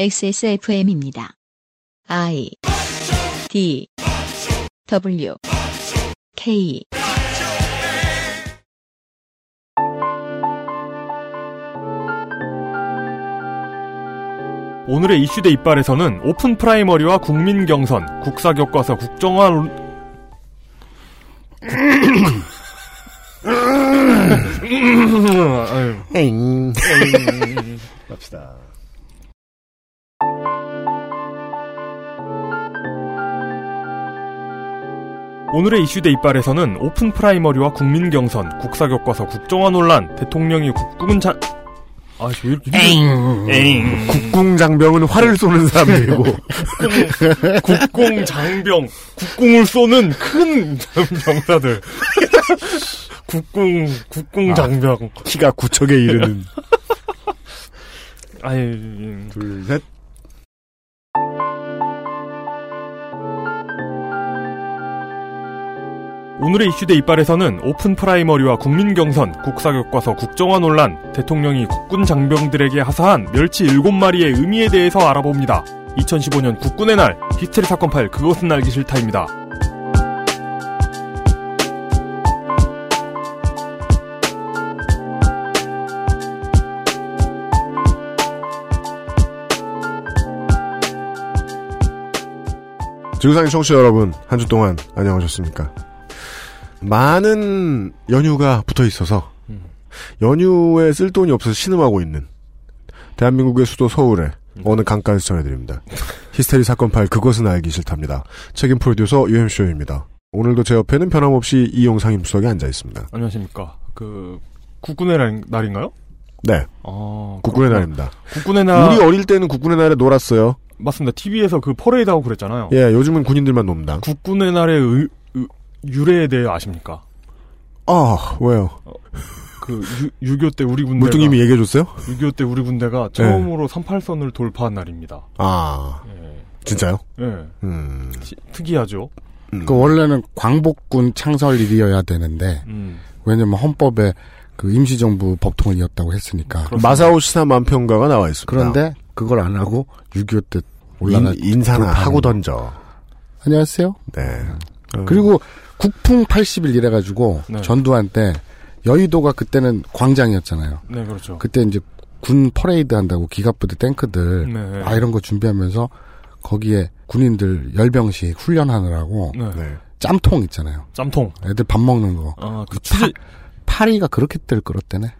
XSFM입니다. I D W K 오늘의 이슈대 이빨에서는 오픈 프라이머리와 국민 경선, 국사 교과서 국정화 엥. 갑시다. 오늘의 이슈대 이빨에서는 오픈 프라이머리와 국민 경선, 국사 교과서 국정화 논란, 대통령이 국군 자... 아, 왜 이렇게... 엥. 국궁장병은 활을 쏘는 사람들이고 국공 장병, 국궁을 쏘는 큰 병사들. 국궁, 국궁 아. 장병. 키가 구척에 이르는 아유, 둘 셋. 오늘의 이슈대 이빨에서는 오픈 프라이머리와 국민 경선, 국사교과서 국정화 논란, 대통령이 국군 장병들에게 하사한 멸치 7마리의 의미에 대해서 알아봅니다. 2015년 국군의 날, 히스테리 사건 파일 그것은 알기 싫다입니다. 지구상의 청취자 여러분, 한 주 동안 안녕하셨습니까? 많은 연휴가 붙어 있어서 연휴에 쓸 돈이 없어서 신음하고 있는 대한민국의 수도 서울에 어느 강가에서 전해드립니다. 히스테리 사건 파일 그것은 알기 싫답니다. 책임 프로듀서 UMCO입니다. 오늘도 제 옆에는 변함없이 이용상 임수석이 앉아 있습니다. 안녕하십니까. 그, 국군의 날, 날인가요? 네, 아, 국군의 그렇구나. 날입니다. 국군의 날. 우리 어릴 때는 국군의 날에 놀았어요. 맞습니다. TV에서 그 퍼레이드 하고 그랬잖아요. 예, 요즘은 군인들만 놉니다. 국군의 의- 의- 유래에 대해 아십니까? 아, 왜요? 그, 유, 6.25 때 우리 군대가. 물뚱님이 얘기해 줬어요? 6.25 때 우리 군대가 처음으로 38선을 돌파한 날입니다. 아, 예. 진짜요? 예. 음. 시- 특이하죠. 음. 그 원래는 광복군 창설일이어야 되는데 음. 왜냐면 헌법에 그 임시정부 법통을 이었다고 했으니까 그렇습니다. 마사오 시사 만평가가 나와 있습니다. 그런데 그걸 안 하고 6.25때 올라가 인, 인사나 하고 거. 던져. 안녕하세요. 네. 어, 그리고 국풍 81 이래가지고 네. 전두환 때 여의도가 그때는 광장이었잖아요. 네, 그렇죠. 그때 이제 군 퍼레이드 한다고 기갑부대 탱크들 네. 아 이런 거 준비하면서 거기에 군인들 열병식 훈련하느라고 네. 네. 짬통 있잖아요. 짬통. 애들 밥 먹는 거. 아, 그 취재. 파리가 그렇게 들끓었대네.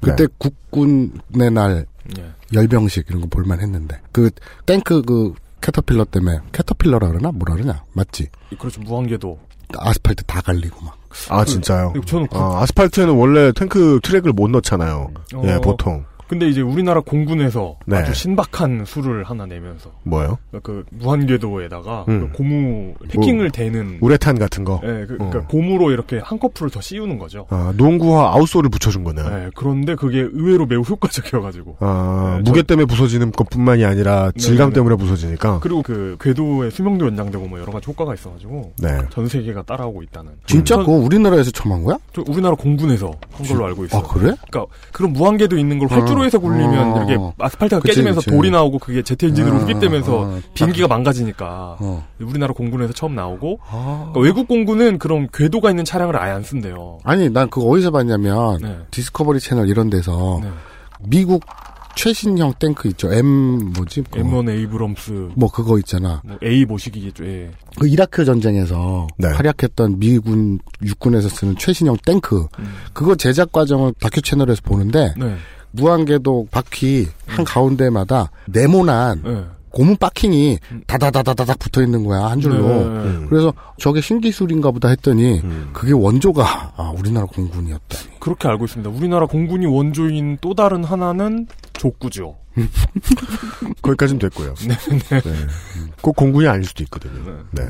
그때 국군의 날 예. 열병식 이런 거 볼만 했는데. 그 탱크 그 캐터필러 때문에 캐터필러라 그러나 뭐라 그러냐 맞지? 그렇죠. 무한궤도. 아스팔트 다 갈리고 막. 아, 진짜요? 저는 그, 아, 아스팔트에는 원래 탱크 트랙을 못 넣잖아요. 어, 예, 보통. 근데 이제 우리나라 공군에서 네. 아주 신박한 수를 하나 내면서 뭐요? 그 무한궤도에다가 음. 그 고무 패킹을 대는 우레탄 같은 거. 예, 그, 어. 그러니까 고무로 이렇게 한 커플을 더 씌우는 거죠. 아, 농구화 아웃솔을 붙여준 거네요. 예, 그런데 그게 의외로 매우 효과적이어가지고. 아, 네, 무게 때문에 부서지는 것뿐만이 아니라 질감 네네네. 때문에 부서지니까. 그리고 그 궤도의 수명도 연장되고 뭐 여러 가지 효과가 있어가지고 네. 전 세계가 따라오고 있다는. 진짜 전- 그거 우리나라에서 처음 한 거야? 저 우리나라 공군에서 한 걸로 알고 있어요. 아 그래? 그러니까 그런 무한궤도 있는 걸 활주로 해서 굴리면 어. 이렇게 아스팔트가 그치, 깨지면서 그치. 돌이 나오고 그게 제트 엔진으로 어, 흡입되면서 어, 비행기가 망가지니까 어. 우리나라 공군에서 처음 나오고 아. 그러니까 외국 공군은 그런 궤도가 있는 차량을 아예 안 쓴대요. 아니 난 그거 어디서 봤냐면 네. 디스커버리 채널 이런 데서 네. 미국 최신형 탱크 있죠. M 뭐지? 그거. M1 에이브럼스 뭐 그거 있잖아. 뭐 A 모시기겠죠. 예. 그 이라크 전쟁에서 네. 활약했던 미군 육군에서 쓰는 최신형 탱크 음. 그거 제작 과정을 다큐 채널에서 보는데 네. 무한궤도 바퀴 한 가운데마다 네모난 네. 고무 바킹이 음. 다다다다다닥 붙어 있는 거야 한 줄로. 네. 음. 그래서 저게 신기술인가 보다 했더니 음. 그게 원조가 아 우리나라 공군이었다니. 그렇게 알고 있습니다. 우리나라 공군이 원조인 또 다른 하나는 족구죠. 거기까지는 됐고요. 네. 꼭 공군이 아닐 수도 있거든요. 네.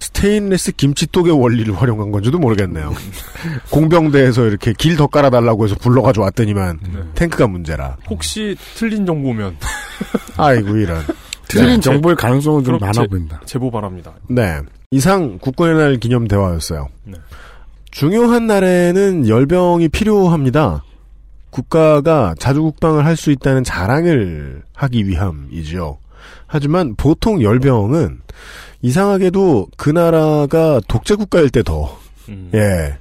스테인레스 김치독의 원리를 활용한 건지도 모르겠네요. 공병대에서 이렇게 길 더 깔아달라고 해서 불러가지고 왔더니만 네. 탱크가 문제라. 혹시 틀린 정보면 아이고 이런. 틀린 네. 정보일 가능성은 좀 많아 제- 보인다. 제보 바랍니다. 네. 이상 국군의 날 기념 대화였어요. 네. 중요한 날에는 열병이 필요합니다. 국가가 자주국방을 할 수 있다는 자랑을 하기 위함이죠. 하지만 보통 열병은 이상하게도 그 나라가 독재 국가일 때 더, 음. 예.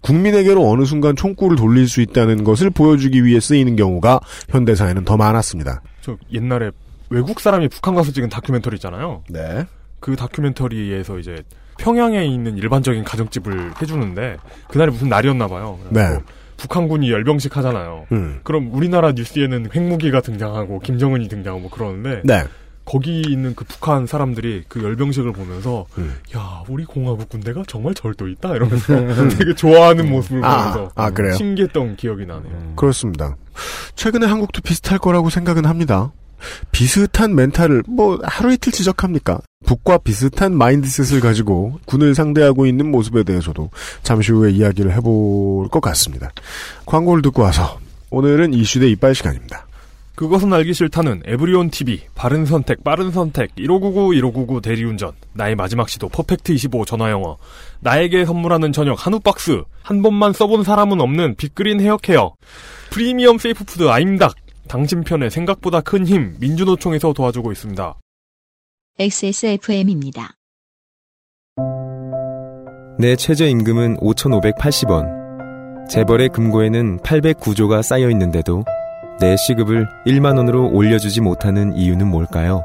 국민에게로 어느 순간 총구를 돌릴 수 있다는 것을 보여주기 위해 쓰이는 경우가 현대사에는 더 많았습니다. 저 옛날에 외국 사람이 북한 가서 찍은 다큐멘터리 있잖아요. 네. 그 다큐멘터리에서 이제 평양에 있는 일반적인 가정집을 해주는데 그날이 무슨 날이었나 봐요. 네. 북한군이 열병식 하잖아요. 음. 그럼 우리나라 뉴스에는 핵무기가 등장하고 김정은이 등장하고 뭐 그러는데 네. 거기 있는 그 북한 사람들이 그 열병식을 보면서 음. 야 우리 공화국 군대가 정말 절도 있다 이러면서 되게 좋아하는 모습을 아, 보면서 아, 그래요? 신기했던 기억이 나네요. 그렇습니다. 최근에 한국도 비슷할 거라고 생각은 합니다. 비슷한 멘탈을 뭐 하루 이틀 지적합니까? 북과 비슷한 mindset을 가지고 군을 상대하고 있는 모습에 대해서도 잠시 후에 이야기를 해볼 것 같습니다. 광고를 듣고 와서 오늘은 이슈대 이빨 시간입니다. 그것은 알기 싫다는 에브리온 TV, 바른 선택, 빠른 선택, 1599, 1599 대리운전, 나의 마지막 시도 퍼펙트 25 전화영어, 나에게 선물하는 저녁 한우 박스, 한 번만 써본 사람은 없는 빅그린 헤어 케어, 프리미엄 세이프푸드 아임닭, 당신 편의 생각보다 큰 힘, 민주노총에서 도와주고 있습니다. XSFM입니다. 내 최저임금은 5,580원. 재벌의 금고에는 809조가 쌓여 있는데도 내 시급을 1만원으로 올려주지 못하는 이유는 뭘까요?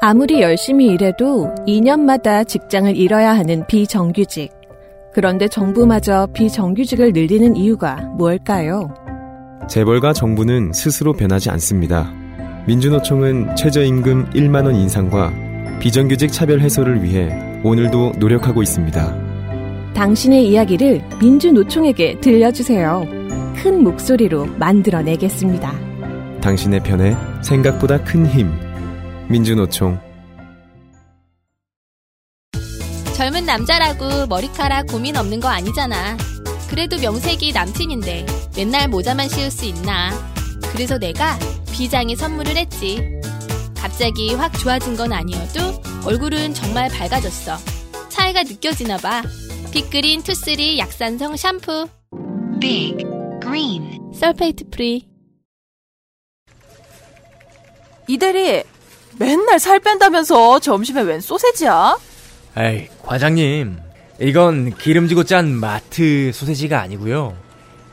아무리 열심히 일해도 2년마다 직장을 잃어야 하는 비정규직. 그런데 정부마저 비정규직을 늘리는 이유가 뭘까요? 재벌과 정부는 스스로 변하지 않습니다. 민주노총은 최저임금 1만원 인상과 비정규직 차별 해소를 위해 오늘도 노력하고 있습니다. 당신의 이야기를 민주노총에게 들려주세요. 큰 목소리로 만들어내겠습니다. 당신의 편에 생각보다 큰 힘. 민주노총. 젊은 남자라고 머리카락 고민 없는 거 아니잖아. 그래도 명색이 남친인데 맨날 모자만 씌울 수 있나. 그래서 내가 비장의 선물을 했지. 갑자기 확 좋아진 건 아니어도 얼굴은 정말 밝아졌어. 차이가 느껴지나 봐. 빅그린 투쓰리 약산성 샴푸. Big Green sulfate free. 이 대리 맨날 살 뺀다면서 점심에 웬 소세지야? 에이, 과장님. 이건 기름지고 짠 마트 소세지가 아니고요.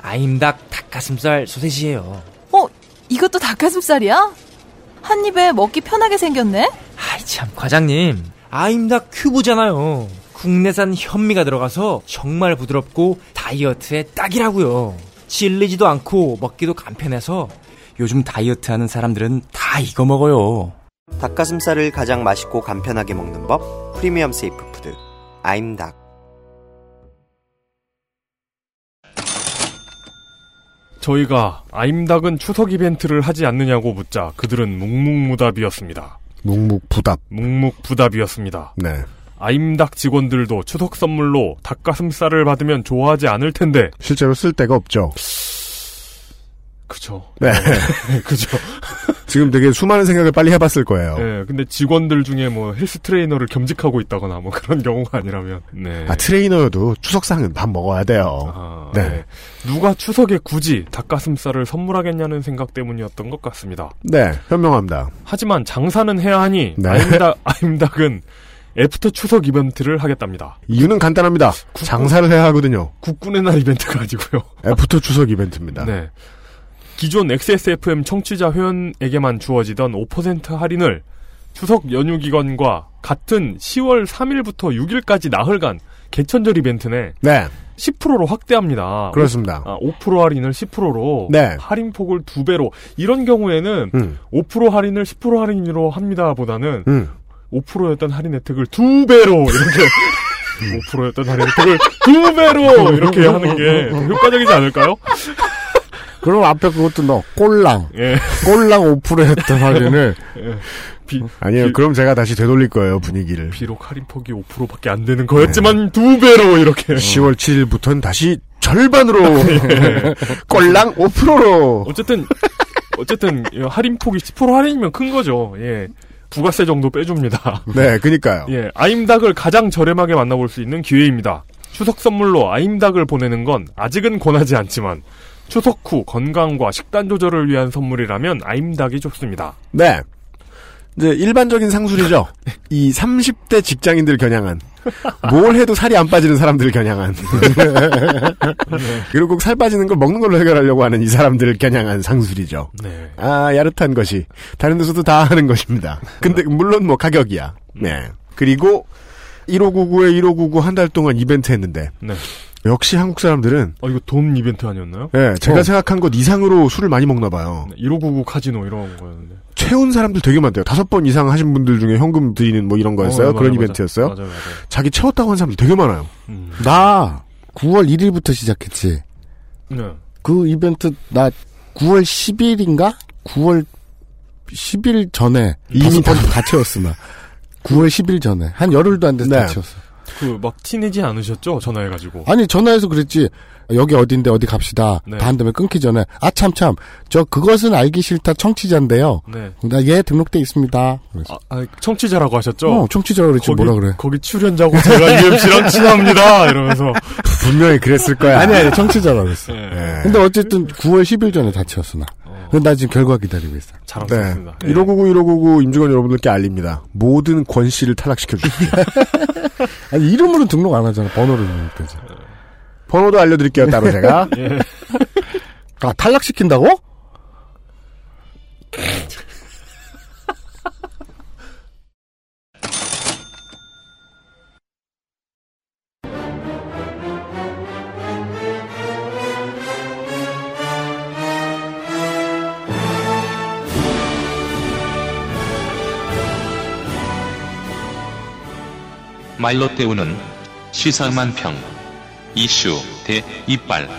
아임닭 닭가슴살 소세지예요. 어, 이것도 닭가슴살이야? 한 입에 먹기 편하게 생겼네? 아이 참, 과장님. 아임닭 큐브잖아요. 국내산 현미가 들어가서 정말 부드럽고 다이어트에 딱이라고요. 질리지도 않고 먹기도 간편해서 요즘 다이어트 하는 사람들은 다 이거 먹어요. 닭가슴살을 가장 맛있고 간편하게 먹는 법 프리미엄 safe food 아임닭 저희가 아임닭은 추석 이벤트를 하지 않느냐고 묻자 그들은 묵묵부답이었습니다. 묵묵부답. 묵묵부답이었습니다. 네. 아임닭 직원들도 추석 선물로 닭가슴살을 받으면 좋아하지 않을 텐데. 실제로 쓸 데가 없죠. 그죠. 네. 그죠. 지금 되게 수많은 생각을 빨리 해봤을 거예요. 네, 근데 직원들 중에 뭐 헬스 트레이너를 겸직하고 있다거나 뭐 그런 경우가 아니라면. 네. 아, 트레이너여도 추석상은 밥 먹어야 돼요. 아, 네. 네. 누가 추석에 굳이 닭가슴살을 선물하겠냐는 생각 때문이었던 것 같습니다. 네, 현명합니다. 하지만 장사는 해야 하니 네. 아임닭, 아임닭은 after 추석 이벤트를 하겠답니다. 이유는 간단합니다. 장사를 해야 하거든요. 국군의 날 이벤트가 아니고요. after 추석 이벤트입니다. 네. 기존 XSFM 청취자 회원에게만 주어지던 5% 할인을 추석 연휴 기간과 같은 10월 3일부터 6일까지 나흘간 개천절 이벤트네 네, 10%로 확대합니다. 그렇습니다. 아, 5% 할인을 10%로 네. 할인 폭을 두 배로 이런 경우에는 음, 5% 할인을 10% 할인으로 합니다보다는 음. 5%였던 할인 혜택을 두 배로 이렇게 5%였던 할인 혜택을 두 배로 이렇게 하는 게 더 효과적이지 않을까요? 그럼 앞에 그것도 넣어. 꼴랑. 예. 꼴랑 5% 했던 할인을. 비, 아니요, 비- 그럼 제가 다시 되돌릴 거예요, 분위기를. 비록 할인폭이 5%밖에 안 되는 거였지만 두 배로 이렇게 10월 7일부터는 다시 절반으로. 꼴랑 5%로. 어쨌든 어쨌든 이 할인폭이 10% 할인이면 큰 거죠. 예. 부가세 정도 빼줍니다. 네, 그니까요. 예, 아임닭을 가장 저렴하게 만나볼 수 있는 기회입니다. 추석 선물로 아임닭을 보내는 건 아직은 권하지 않지만 추석 후 건강과 식단 조절을 위한 선물이라면 아임닭이 좋습니다. 네. 이제 일반적인 상술이죠. 이 30대 직장인들 겨냥한 뭘 해도 살이 안 빠지는 사람들을 겨냥한 그리고 꼭 살 빠지는 걸 먹는 걸로 해결하려고 하는 이 사람들을 겨냥한 상술이죠. 네. 아 야릇한 것이 다른 데서도 다 하는 것입니다. 근데 물론 뭐 가격이야. 네. 그리고 1599에 1599 한 달 동안 이벤트 했는데 네. 역시 한국 사람들은 어, 이거 돈 이벤트 아니었나요? 예, 제가 어. 생각한 것 이상으로 술을 많이 먹나 봐요. 1599 카지노 이런 거였는데. 채운 사람들 되게 많대요. 다섯 번 이상 하신 분들 중에 현금 드리는 뭐 이런 거였어요. 어, 그런 맞아요, 이벤트였어요. 맞아요, 맞아요. 자기 채웠다고 한 사람들 되게 많아요. 음. 나 9월 1일부터 시작했지. 네. 그 이벤트 나 9월 10일인가? 9월 10일 전에 이미 다 채웠어 나. 9월 10일 전에 한 열흘도 안 돼서 다 네. 채웠어. 그 막 티내지 않으셨죠? 전화해가지고. 아니 전화해서 그랬지. 여기 어딘데 어디 갑시다. 네. 다 한 다음에 끊기 전에 아참참 저 그것은 알기 싫다 청취자인데요. 네. 나얘 등록돼 있습니다. 그래서. 아, 아, 청취자라고 하셨죠? 어, 청취자 그랬지 거기, 뭐라 그래. 거기 출연자고 제가 UMC랑 친합니다. 이러면서. 분명히 그랬을 거야. 아니 아니 청취자라고 그랬어. 네. 근데 어쨌든 9월 10일 전에 다 채웠어 나. 나 지금 결과 기다리고 있어. 네. 자랑스럽습니다. 1599, 1599 임직원 여러분들께 알립니다. 모든 권 씨를 탈락시켜 주십시오. 아니 이름으로는 등록 안 하잖아. 번호를 넣으니까지. 번호도 알려드릴게요, 따로 제가. 예. 아 탈락시킨다고? 말로 때우는 시사만평 이슈 대 이빨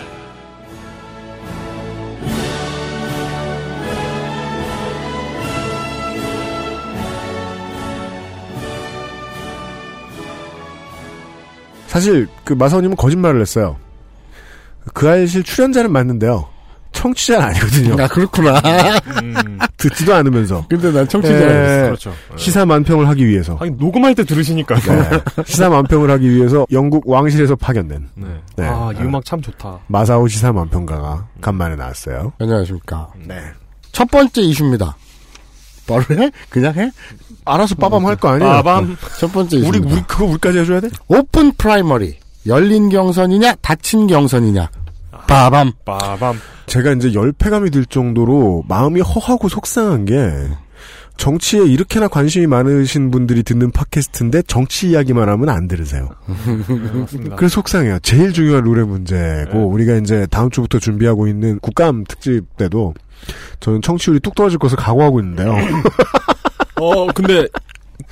사실, 그 마사오님은 거짓말을 했어요. 그 알실 출연자는 맞는데요. 청취자는 아니거든요. 아 그렇구나. 음, 듣지도 않으면서. 근데 난 청취자라고 예. 그렇죠. 시사 만평을 하기 위해서. 아니, 녹음할 때 들으시니까. 네. 시사 만평을 하기 위해서 영국 왕실에서 파견된 네. 네. 아, 이 아. 음악 참 좋다. 마사오 시사 만평가가 간만에 나왔어요. 안녕하십니까. 네. 첫 번째 이슈입니다. 바로 해? 그냥 해? 알아서 빠밤 할 거 아니에요? 빠밤. 첫 번째 우리, 이슈입니다. 우리, 그거 우리까지 해줘야 돼? open primary. 열린 경선이냐, 닫힌 경선이냐. 빠밤. 빠밤. 제가 이제 열패감이 들 정도로 마음이 허하고 속상한 게 정치에 이렇게나 관심이 많으신 분들이 듣는 팟캐스트인데 정치 이야기만 하면 안 들으세요. 그래서 속상해요. 제일 중요한 룰의 문제고 네. 우리가 이제 다음 주부터 준비하고 있는 국감 특집 때도 저는 청취율이 뚝 떨어질 것을 각오하고 있는데요. 어, 근데,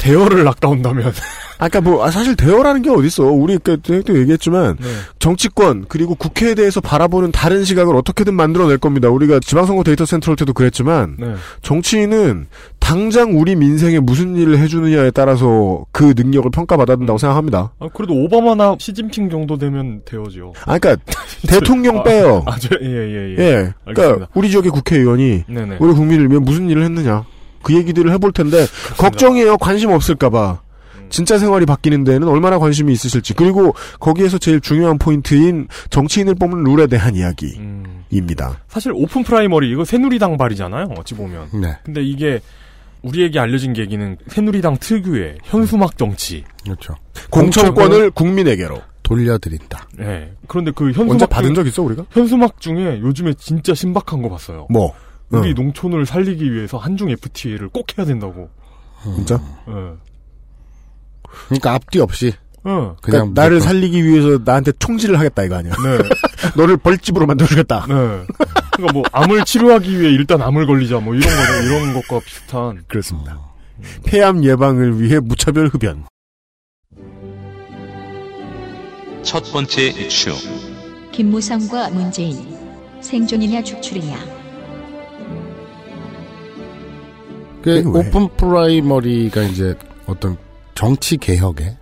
대여를 락다운다면. 아까 뭐 아, 사실 대화라는 게 어딨어. 우리 그때도 얘기했지만 네. 정치권 그리고 국회에 대해서 바라보는 다른 시각을 어떻게든 만들어낼 겁니다. 우리가 지방선거 데이터 센트럴 때도 그랬지만 네. 정치인은 당장 우리 민생에 무슨 일을 해주느냐에 따라서 그 능력을 평가받아야 된다고 생각합니다. 아, 그래도 오바마나 시진핑 정도 되면 대여죠. 아, 그러니까 대통령 빼요. 아, 저, 예, 예, 예. 예, 알겠습니다. 그러니까 우리 지역의 국회의원이 네네. 우리 국민을 위해 무슨 일을 했느냐 그 얘기들을 해볼 텐데 걱정이에요. 관심 없을까봐. 음. 진짜 생활이 바뀌는 데는 얼마나 관심이 있으실지 그리고 거기에서 제일 중요한 포인트인 정치인을 뽑는 룰에 대한 이야기입니다. 음. 사실 open primary 이거 새누리당 발이잖아요. 어찌 보면. 네. 근데 이게 우리에게 알려진 계기는 새누리당 특유의 현수막 정치. 그렇죠. 공천권을 국민에게로 돌려드린다. 예. 그런데 그 언제 현수막 받은 중- 적 있어 우리가? 현수막 중에 요즘에 진짜 신박한 거 봤어요. 뭐? 우리 응. 농촌을 살리기 위해서 한중 FTA를 꼭 해야 된다고. 진짜? 예. 그러니까 앞뒤 없이 어. 그냥 그러니까 나를 무조건. 살리기 위해서 나한테 총질을 하겠다 이거 아니야? 네. 너를 벌집으로 만들어주겠다. 네. 그러니까 뭐 암을 치료하기 위해 일단 암을 걸리자 뭐 이런 거죠. 이런 것과 비슷한. 그렇습니다. 폐암 예방을 위해 무차별 흡연. 첫 번째 이슈 김무성과 문재인 생존이냐 축출이냐 그? open primary가 이제 어떤 정치 개혁의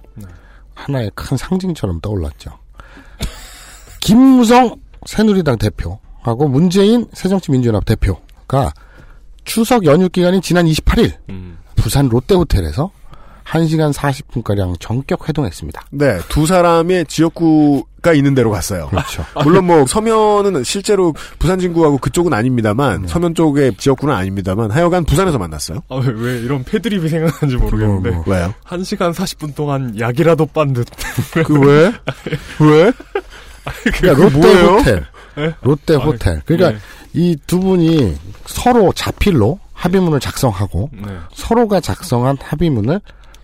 하나의 큰 상징처럼 떠올랐죠. 김무성 새누리당 대표하고 문재인 새정치민주연합 대표가 추석 연휴 기간인 지난 28일 음. 부산 롯데호텔에서 1시간 40분가량 전격 회동했습니다. 네, 두 사람의 지역구가 있는 데로 갔어요. 그렇죠. 물론 뭐 서면은 실제로 부산 진구하고 그쪽은 아닙니다만 서면 쪽의 지역구는 아닙니다만 하여간 부산에서 만났어요. 아, 왜, 왜 이런 패드립이 생각나는지 모르겠는데. 뭐, 왜요? 1시간 40분 동안 약이라도 빤 듯. 그 왜? 왜? 그러니까 롯데 뭐예요? 호텔. 네? 롯데 아, 호텔. 그러니까 네. 이두 분이 서로 자필로 합의문을 작성하고 네. 서로가 작성한 합의문을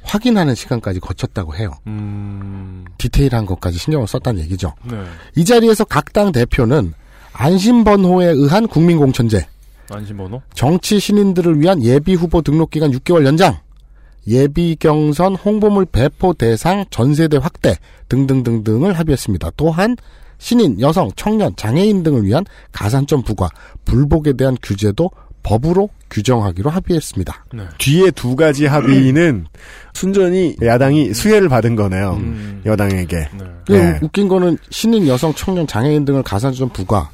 확인하는 시간까지 거쳤다고 해요. 음, 디테일한 것까지 신경을 썼다는 얘기죠. 네. 이 자리에서 각 당 대표는 안심번호에 의한 국민공천제, 안심번호? 정치 신인들을 위한 예비 후보 등록 기간 6개월 연장, 예비 경선 홍보물 배포 대상 전세대 확대 등등등등을 합의했습니다. 또한 신인, 여성, 청년, 장애인 등을 위한 가산점 부과, 불복에 대한 규제도 법으로 규정하기로 합의했습니다. 네. 뒤에 두 가지 합의는 순전히 야당이 수혜를 받은 거네요. 여당에게. 그 네. 웃긴 거는 신인, 여성, 청년, 장애인 등을 가산점 부과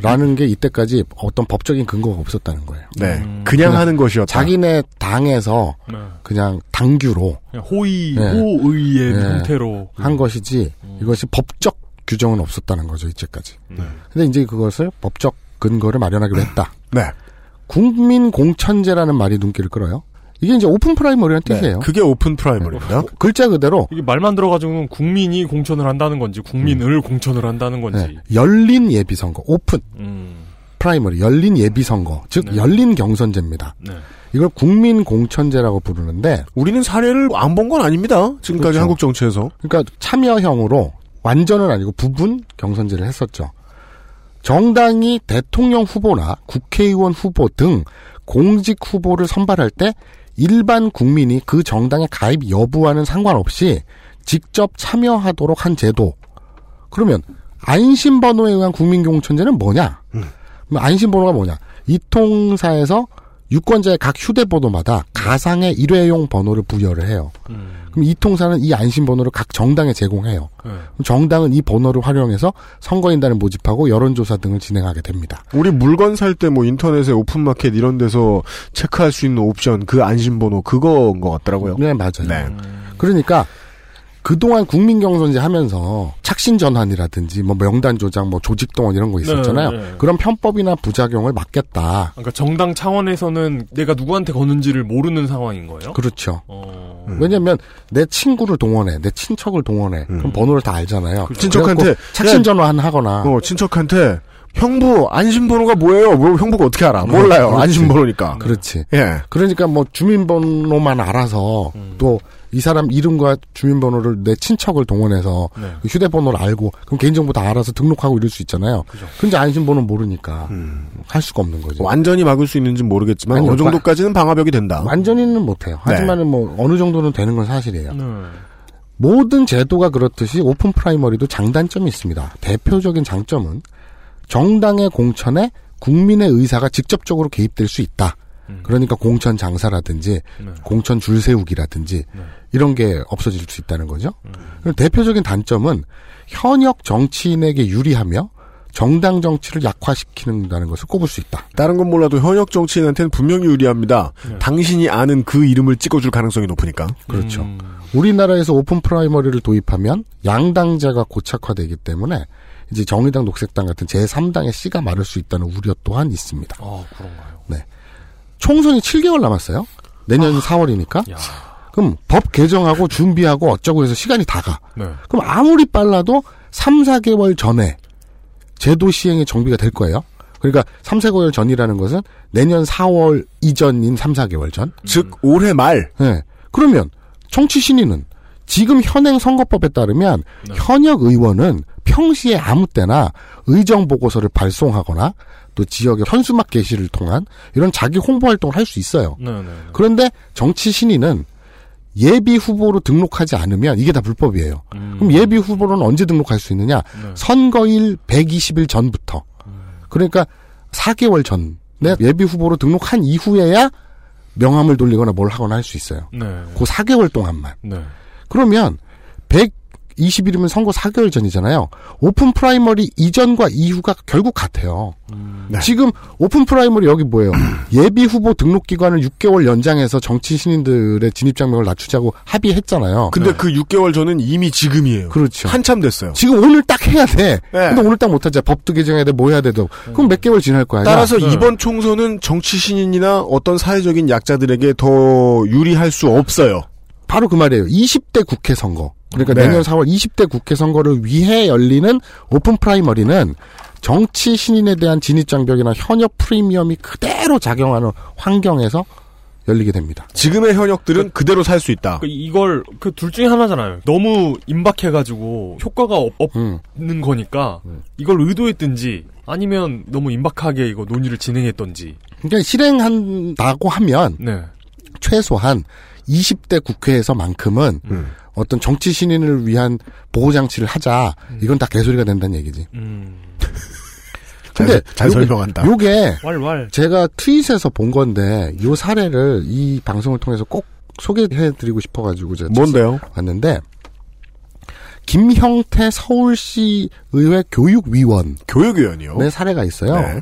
라는 게 이때까지 어떤 법적인 근거가 없었다는 거예요. 네. 그냥 하는 것이었다. 자기네 당에서 네. 그냥 당규로 그냥 호의, 네. 호의의 네. 형태로. 한 것이지 이것이 법적 규정은 없었다는 거죠 이제까지. 근데 이제 그것을 법적 근거를 마련하기로 했다. 네. 국민 공천제라는 말이 눈길을 끌어요. 이게 이제 open primary라는 뜻이에요. 그게 open primary입니다. 글자 그대로 이게 말만 들어가지고는 국민이 공천을 한다는 건지, 국민을 공천을 한다는 건지. 네, 열린 예비 선거, 오픈 음, primary, 열린 예비 선거, 즉 열린 경선제입니다. 네. 이걸 국민 공천제라고 부르는데 우리는 사례를 안 본 건 아닙니다. 지금까지 그렇죠. 한국 정치에서. 그러니까 참여형으로 완전은 아니고 부분 경선제를 했었죠. 정당이 대통령 후보나 국회의원 후보 등 공직 후보를 선발할 때 일반 국민이 그 정당에 가입 여부와는 상관없이 직접 참여하도록 한 제도. 그러면 안심번호에 의한 국민공천제는 뭐냐? 그럼 안심번호가 뭐냐? 이 통사에서 유권자의 각 휴대번호마다 가상의 일회용 번호를 부여를 해요. 그럼 이 통사는 이 안심번호를 각 정당에 제공해요. 네. 그럼 정당은 이 번호를 활용해서 선거인단을 모집하고 여론조사 등을 진행하게 됩니다. 우리 물건 살 때 뭐 인터넷에 오픈마켓 이런 데서 체크할 수 있는 옵션 그 안심번호 그거인 것 같더라고요. 네, 맞아요. 네. 그러니까 그동안 국민 경선제 하면서 착신 전환이라든지 뭐 명단 조작, 뭐 조직 동원 이런 거 있었잖아요. 네, 네. 그런 편법이나 부작용을 막겠다. 그러니까 정당 차원에서는 내가 누구한테 거는지를 모르는 상황인 거예요? 그렇죠. 어, 왜냐면 내 친구를 동원해, 내 친척을 동원해. 그럼 번호를 다 알잖아요. 음. 친척한테 착신 전환 하거나 어, 친척한테 형부 안심번호가 뭐예요? 뭐 형부가 어떻게 알아? 몰라요. 그렇지. 안심번호니까. 그렇지. 예. 그러니까 뭐 주민번호만 알아서 또 이 사람 이름과 주민번호를 내 친척을 동원해서 네. 그 휴대번호를 알고 그럼 개인정보 다 알아서 등록하고 이럴 수 있잖아요. 근데 안심번호는 모르니까 할 수가 없는 거죠. 완전히 막을 수 있는지 는 모르겠지만 아니요, 어느 정도까지는 방화벽이 된다. 완전히는 못해요. 하지만은 뭐 어느 정도는 되는 건 사실이에요. 네. 모든 제도가 그렇듯이 open primary도 장단점이 있습니다. 대표적인 장점은 정당의 공천에 국민의 의사가 직접적으로 개입될 수 있다. 그러니까 공천 장사라든지 공천 줄 세우기라든지 이런 게 없어질 수 있다는 거죠. 그리고 대표적인 단점은 현역 정치인에게 유리하며 정당 정치를 약화시키는다는 것을 꼽을 수 있다. 다른 건 몰라도 현역 정치인한테는 분명히 유리합니다. 당신이 아는 그 이름을 찍어줄 가능성이 높으니까. 그렇죠. 우리나라에서 open primary를 도입하면 양당제가 고착화되기 때문에 이제 정의당, 녹색당 같은 제3당의 씨가 마를 수 있다는 우려 또한 있습니다. 아, 그런가요? 네. 총선이 7개월 남았어요. 내년 4월이니까. 야. 그럼 법 개정하고 준비하고 어쩌고 해서 시간이 다 가. 네. 그럼 아무리 빨라도 3, 4개월 전에 제도 시행이 정비가 될 거예요. 그러니까 3, 4개월 전이라는 것은 내년 4월 이전인 3, 4개월 전. 즉 올해 말. 네. 그러면 정치 신인은 지금 현행 선거법에 따르면 현역 의원은 평시에 아무 때나 의정 보고서를 발송하거나 또 지역의 현수막 게시를 통한 이런 자기 홍보 활동을 할 수 있어요. 네, 네. 그런데 정치 신인은 예비 후보로 등록하지 않으면 이게 다 불법이에요. 그럼 예비 후보로는 언제 등록할 수 있느냐? 선거일 120일 전부터. 그러니까 4개월 전에 예비 후보로 등록한 이후에야 명함을 돌리거나 뭘 하거나 할 수 있어요. 네. 그 4개월 동안만. 네. 그러면 20일이면 선거 4개월 전이잖아요. open primary 이전과 이후가 결국 같아요. 네. 지금 open primary 여기 뭐예요? 예비 후보 등록 기간을 6개월 연장해서 정치 신인들의 진입 장벽을 낮추자고 합의했잖아요. 근데 그 6개월 전은 이미 지금이에요. 그렇죠. 한참 됐어요. 지금 오늘 딱 해야 돼. 네. 근데 오늘 딱 못하잖아. 법도 개정해야 돼. 뭐 해야 돼도. 그럼 몇 개월 지날 거야. 따라서 이번 총선은 정치 신인이나 어떤 사회적인 약자들에게 더 유리할 수 없어요. 바로 그 말이에요. 20대 국회 선거. 그러니까 네. 내년 4월 20대 국회 선거를 위해 열리는 오픈 프라이머리는 정치 신인에 대한 진입 장벽이나 현역 프리미엄이 그대로 작용하는 환경에서 열리게 됩니다. 지금의 현역들은 그 대로 살 수 있다. 그 이걸 그 둘 중에 하나잖아요. 너무 임박해가지고 효과가 없, 음. 는 거니까 이걸 의도했든지 아니면 너무 임박하게 이거 논의를 진행했던지. 그러니까 실행한다고 하면 네. 최소한 20대 국회에서만큼은 음. 어떤 정치 신인을 위한 보호 장치를 하자. 이건 다 개소리가 된다는 얘기지. 음. 근데 잘, 잘 요게- 설명한다. 요게 왈왈. 제가 트윗에서 본 건데 요 사례를 이 방송을 통해서 꼭 소개해드리고 싶어가지고 제가 뭔데요? 왔는데 김형태 서울시 의회 교육위원 교육위원이요. 네 사례가 있어요. 네.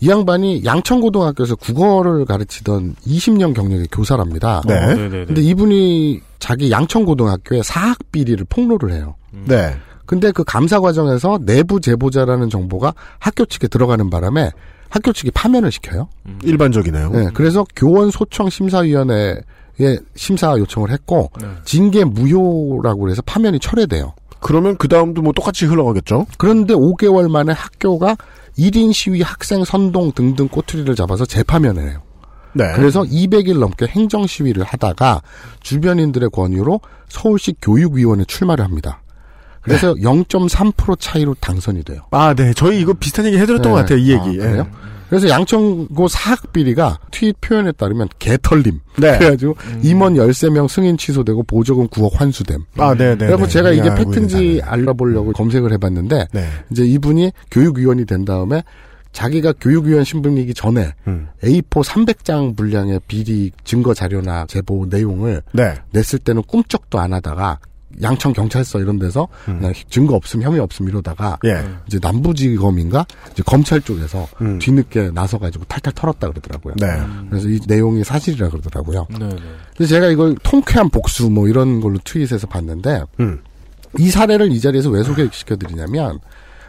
이 양반이 양천고등학교에서 국어를 가르치던 20년 경력의 교사랍니다. 네. 어, 네네네. 근데 이분이 자기 양천고등학교에 사학 비리를 폭로를 해요. 네. 근데 그 감사 과정에서 내부 제보자라는 정보가 학교 측에 들어가는 바람에 학교 측이 파면을 시켜요. 일반적이네요. 네, 그래서 교원 소청 심사위원회에 심사 요청을 했고 네. 징계 무효라고 그래서 파면이 철회돼요. 그러면 그 다음도 뭐 똑같이 흘러가겠죠? 그런데 5개월 만에 학교가 1인 시위 학생 선동 등등 꼬투리를 잡아서 재파면을 해요. 네. 그래서 200일 넘게 행정 시위를 하다가 주변인들의 권유로 서울시 교육위원회 출마를 합니다. 그래서 0.3% 차이로 당선이 돼요. 아, 네. 저희 이거 비슷한 얘기 해드렸던 것 같아요, 이 얘기. 아, 그래요? 그래서 양천고 사학 비리가 트윗 표현에 따르면 개털림. 네. 그래가지고 임원 13명 승인 취소되고 보조금 9억 환수됨. 아, 네, 네. 그래서 네. 제가 이게 예, 알고 있는 팩트인지 알아보려고 검색을 해봤는데 네. 이제 이분이 교육위원이 된 다음에 자기가 교육위원 신분이기 전에 음. A4 300장 분량의 비리 증거 자료나 제보 내용을 네. 냈을 때는 꿈쩍도 안 하다가 양천 경찰서 이런 데서 그냥 증거 없음 혐의 없음 이러다가 음. 예. 이제 남부지검인가 이제 검찰 쪽에서 음. 뒤늦게 나서가지고 탈탈 털었다 그러더라고요. 네. 그래서 이 내용이 사실이라 그러더라고요. 네 네. 그래서 제가 이걸 통쾌한 복수 뭐 이런 걸로 트윗에서 봤는데 음. 이 사례를 이 자리에서 왜 소개시켜드리냐면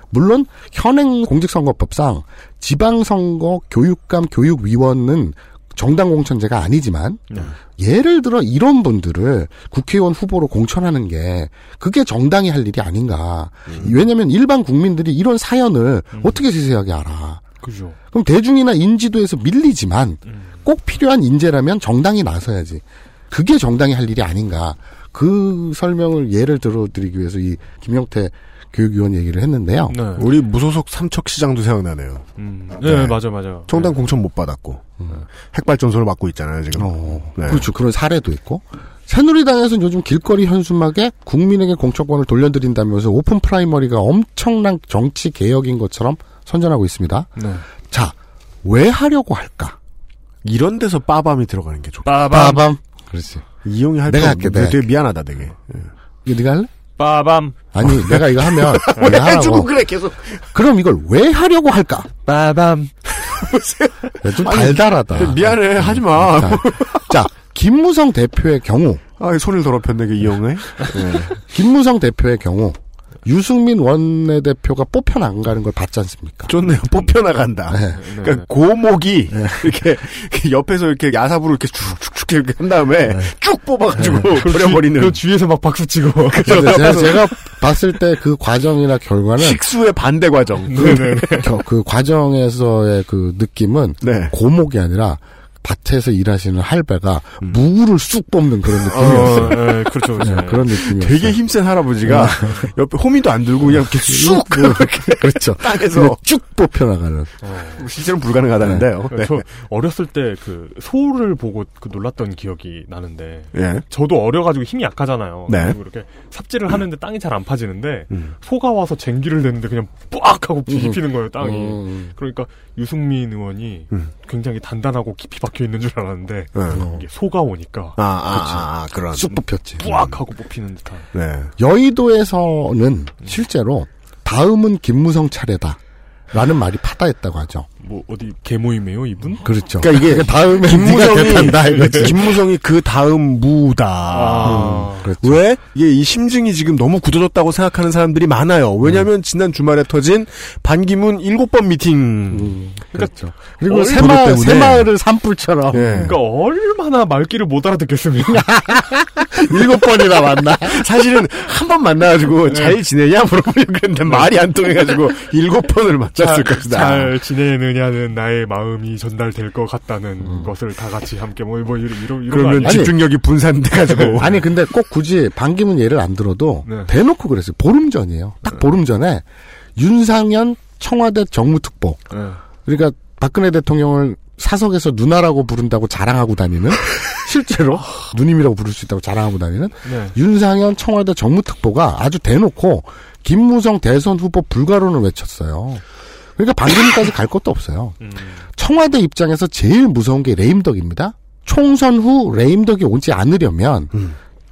물론 현행 공직선거법상 지방선거 교육감 교육위원은 정당 공천제가 아니지만 네. 예를 들어 이런 분들을 국회의원 후보로 공천하는 게 그게 정당이 할 일이 아닌가. 왜냐하면 일반 국민들이 이런 사연을 어떻게 세세하게 알아. 그죠. 그럼 대중이나 인지도에서 밀리지만 꼭 필요한 인재라면 정당이 나서야지. 그게 정당이 할 일이 아닌가. 그 설명을 예를 들어드리기 위해서 이 김영태 교육위원 얘기를 했는데요. 네. 우리 무소속 삼척시장도 생각나네요. 음. 네, 맞아, 맞아. 정당 공천 못 받았고. 핵발전소를 막고 있잖아요, 지금. 어, 네. 그렇죠. 그런 사례도 있고. 새누리당에서는 요즘 길거리 현수막에 국민에게 공천권을 돌려드린다면서 open primary가 엄청난 정치 개혁인 것처럼 선전하고 있습니다. 네. 자, 왜 하려고 할까? 이런 데서 빠밤이 들어가는 게 좋다. 빠밤. 빠밤. 그렇지. 이용이 할 내가 할게, 되게 미안하다, 되게. 예. 네가 할래? 빠밤. 아니, 내가 이거 하면 왜 내가 해주고. 그래, 계속. 그럼 이걸 왜 하려고 할까? 빠밤. 야, 좀 달달하다. 미안해, 하지 마. 자, 자, 김무성 대표의 경우, 아, 손을 더럽혔네, 그 이용해. 김무성 대표의 경우, 유승민 원내대표가 뽑혀 나가는 걸 봤지 않습니까? 좋네요. 뽑혀 나간다. 네. 그러니까 고목이 이렇게 옆에서 이렇게 야삽으로 이렇게 쭉쭉쭉 이렇게 한 다음에 쭉 뽑아가지고 버려버리는 그 주위에서 막 박수 치고. 근데 제가, 제가 봤을 때 그 과정이나 결과는 식수의 반대 과정. 겨- 그 과정에서의 그 느낌은 네. 고목이 아니라 밭에서 일하시는 할배가 무구를 쑥 뽑는 그런 느낌이었어요. 어, 네, 그렇죠, 그렇죠. 네, 그런 느낌이었어요. 되게 힘센 할아버지가 옆에 호미도 안 들고 그냥 이렇게 쑥 이렇게 그렇죠. 땅에서 쭉 뽑혀 나가는. 실제로 불가능하다는데요. 네. 저 어렸을 때 그 소를 보고 그 놀랐던 기억이 나는데 예. 저도 어려가지고 힘이 약하잖아요. 네. 그리고 이렇게 삽질을 하는데 땅이 잘 안 파지는데 음. 소가 와서 쟁기를 내는데 그냥 빡 하고 뒤집히는 거예요 땅이. 음. 그러니까 유승민 의원이 음. 굉장히 단단하고 깊이 박힌 박혀 있는 줄 알았는데 네. 이게 소가 오니까 아, 아, 아, 아, 그런. 쑥 뽑혔지. 뿌악 하고 뽑히는 듯한. 네. 여의도에서는 실제로 다음은 김무성 차례다. 라는 말이 파다했다고 하죠. 뭐 어디 개모임이에요 이분? 그렇죠. 그러니까 이게 다음에 김무성이. 김무성이 그 다음 무다. 아, 그렇죠. 왜? 이게 이 심증이 지금 너무 굳어졌다고 생각하는 사람들이 많아요. 왜냐하면 지난 주말에 터진 반기문 일곱 번 미팅. 음, 그렇죠. 그리고 얼- 새마. 새마을을 산불처럼. 예. 그러니까 얼마나 말귀를 못 알아듣겠습니까? 일곱 번이나 만나. 사실은 한 번 만나가지고 잘 지내냐 물어보려고 했는데 말이 안 통해가지고 일곱 번을 만났을 것이다. 잘 지내 느냐는 나의 마음이 전달될 것 같다는 것을 다 같이 함께 뭐, 뭐 이런 이런 그러면? 집중력이 분산돼가지고. 아니 근데 꼭 굳이 반기문 예를 안 들어도 네. 대놓고 그랬어요. 보름 전이에요. 딱 보름 전에 윤상현 청와대 정무특보 네. 그러니까 박근혜 대통령을 사석에서 누나라고 부른다고 자랑하고 다니는 실제로 누님이라고 부를 수 있다고 자랑하고 다니는 네. 윤상현 청와대 정무특보가 아주 대놓고 김무성 대선 후보 불가론을 외쳤어요. 그러니까 반기문까지 갈 것도 없어요. 음. 청와대 입장에서 제일 무서운 게 레임덕입니다. 총선 후 레임덕이 오지 않으려면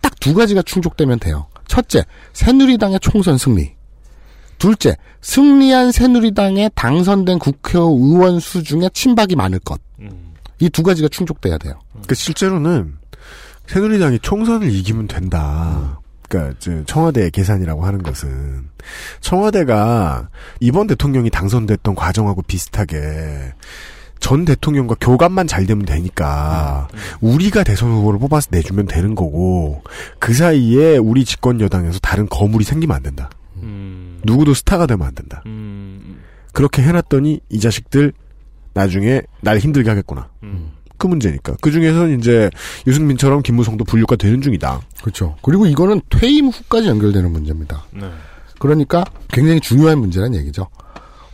딱두 가지가 충족되면 돼요. 첫째, 새누리당의 총선 승리. 둘째, 승리한 새누리당에 당선된 국회의원 수 중에 친박이 많을 것. 음. 이두 가지가 충족돼야 돼요. 그 실제로는 새누리당이 총선을 이기면 된다. 그러니까 저 청와대의 계산이라고 하는 것은 청와대가 이번 대통령이 당선됐던 과정하고 비슷하게 전 대통령과 교감만 잘 되면 되니까 우리가 대선 후보를 뽑아서 내주면 되는 거고 그 사이에 우리 집권 여당에서 다른 거물이 생기면 안 된다. 음. 누구도 스타가 되면 안 된다. 음. 그렇게 해놨더니 이 자식들 나중에 날 힘들게 하겠구나. 음. 그 문제니까. 그 중에서는 이제 유승민처럼 김무성도 분류가 되는 중이다. 그렇죠. 그리고 이거는 퇴임 후까지 연결되는 문제입니다. 네. 그러니까 굉장히 중요한 문제란 얘기죠.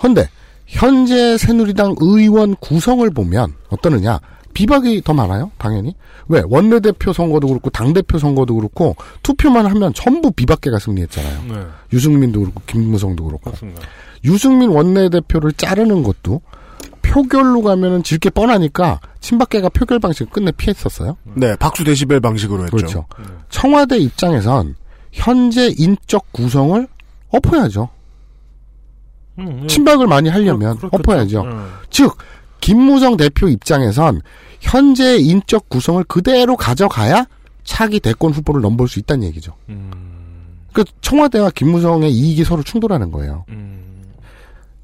헌데 현재 새누리당 의원 구성을 보면 어떠느냐? 비박이 더 많아요, 당연히. 왜? 원내대표 선거도 그렇고, 당대표 선거도 그렇고, 투표만 하면 전부 비박계가 승리했잖아요. 네. 유승민도 그렇고, 김무성도 그렇고. 그렇습니다. 유승민 원내대표를 자르는 것도 표결로 가면은 질 게 뻔하니까, 친박계가 표결 방식을 끝내 피했었어요. 네, 박수 데시벨 방식으로 했죠. 그렇죠. 청와대 입장에선 현재 인적 구성을 엎어야죠. 음, 예. 친박을 많이 하려면 그렇-. 엎어야죠. 음. 즉 김무성 대표 입장에선 현재 인적 구성을 그대로 가져가야 차기 대권 후보를 넘볼 수 있다는 얘기죠. 음. 그 청와대와 김무성의 이익이 서로 충돌하는 거예요. 음.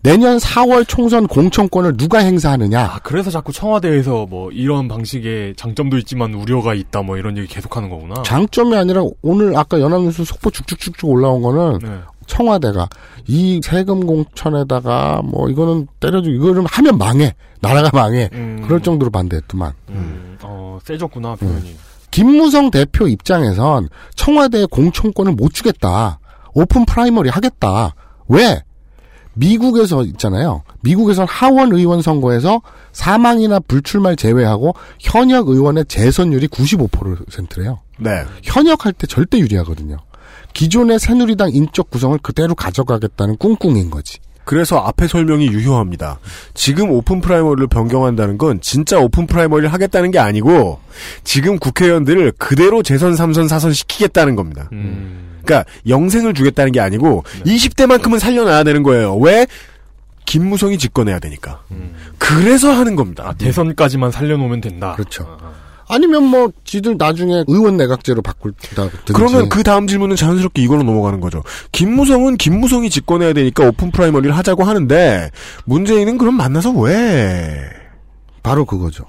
내년 4월 총선 공천권을 누가 행사하느냐? 아, 그래서 자꾸 청와대에서 뭐 이런 방식의 장점도 있지만 우려가 있다 뭐 이런 얘기 계속하는 거구나. 장점이 아니라 오늘 아까 연합뉴스 속보 쭉쭉쭉쭉 올라온 거는 네. 청와대가 이 세금 공천에다가 뭐 이거는 때려주고 이거를 하면 망해 나라가 망해 음. 그럴 정도로 반대했더만 음. 어, 세졌구나 표현이. 김무성 대표 입장에선 청와대에 공천권을 못 주겠다 open primary 하겠다 왜 미국에서 있잖아요 미국에선 하원 의원 선거에서 사망이나 불출마를 제외하고 현역 의원의 재선율이 95%래요 네. 현역할 때 절대 유리하거든요. 기존의 새누리당 인적 구성을 그대로 가져가겠다는 꿍꿍인 거지. 그래서 앞에 설명이 유효합니다. 지금 오픈 프라이머리를 변경한다는 건 진짜 오픈 프라이머리를 하겠다는 게 아니고 지금 국회의원들을 그대로 재선, 3선, 4선 시키겠다는 겁니다. 음. 그러니까 영생을 주겠다는 게 아니고 20대만큼은 살려놔야 되는 거예요. 왜? 김무성이 집권해야 되니까. 그래서 하는 겁니다. 아, 대선까지만 살려놓으면 된다. 그렇죠. 아 니면 뭐 지들 나중에 의원 내각제로 바꿀다 든지. 그러면 그 다음 질문은 자연스럽게 이걸로 넘어가는 거죠. 김무성은 김무성이 집권해야 되니까 오픈 프라이머리를 하자고 하는데 문재인은 그럼 만나서 왜? 바로 그거죠.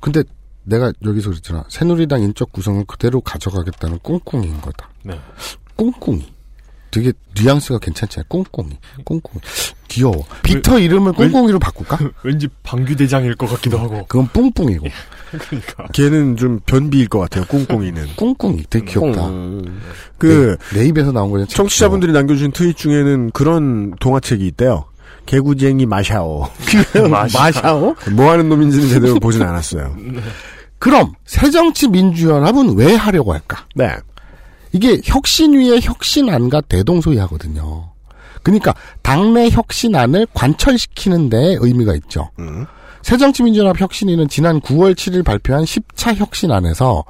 근데 내가 여기서 그랬잖아. 새누리당 인적 구성을 그대로 가져가겠다는 꿍꿍인 거다. 네. 꿍꿍이. 되게 뉘앙스가 괜찮잖아요. 꿍꿍이. 꿍꿍이. 귀여워. 트위터 이름을 꿍꿍이로 바꿀까? 왠지 방귀대장일 것 같기도 하고. 그건 뿡뿡이고. 그러니까. 걔는 좀 변비일 것 같아요. 꿍꿍이는. 꿍꿍이 되게 귀엽다. 그 내, 내 입에서 나온 거는 청취자분들이 남겨주신 트윗 중에는 그런 동화책이 있대요. 개구쟁이 마샤오. 마샤오? 뭐 하는 놈인지는 제대로 보진 않았어요. 그럼 새정치 민주연합은 왜 하려고 할까? 네. 이게 혁신 위에 혁신안과 대동소이하거든요. 그러니까 당내 혁신안을 관철시키는 데 의미가 있죠. 음. 새정치민주연합 혁신위는 지난 9월 7일 발표한 10차 혁신안에서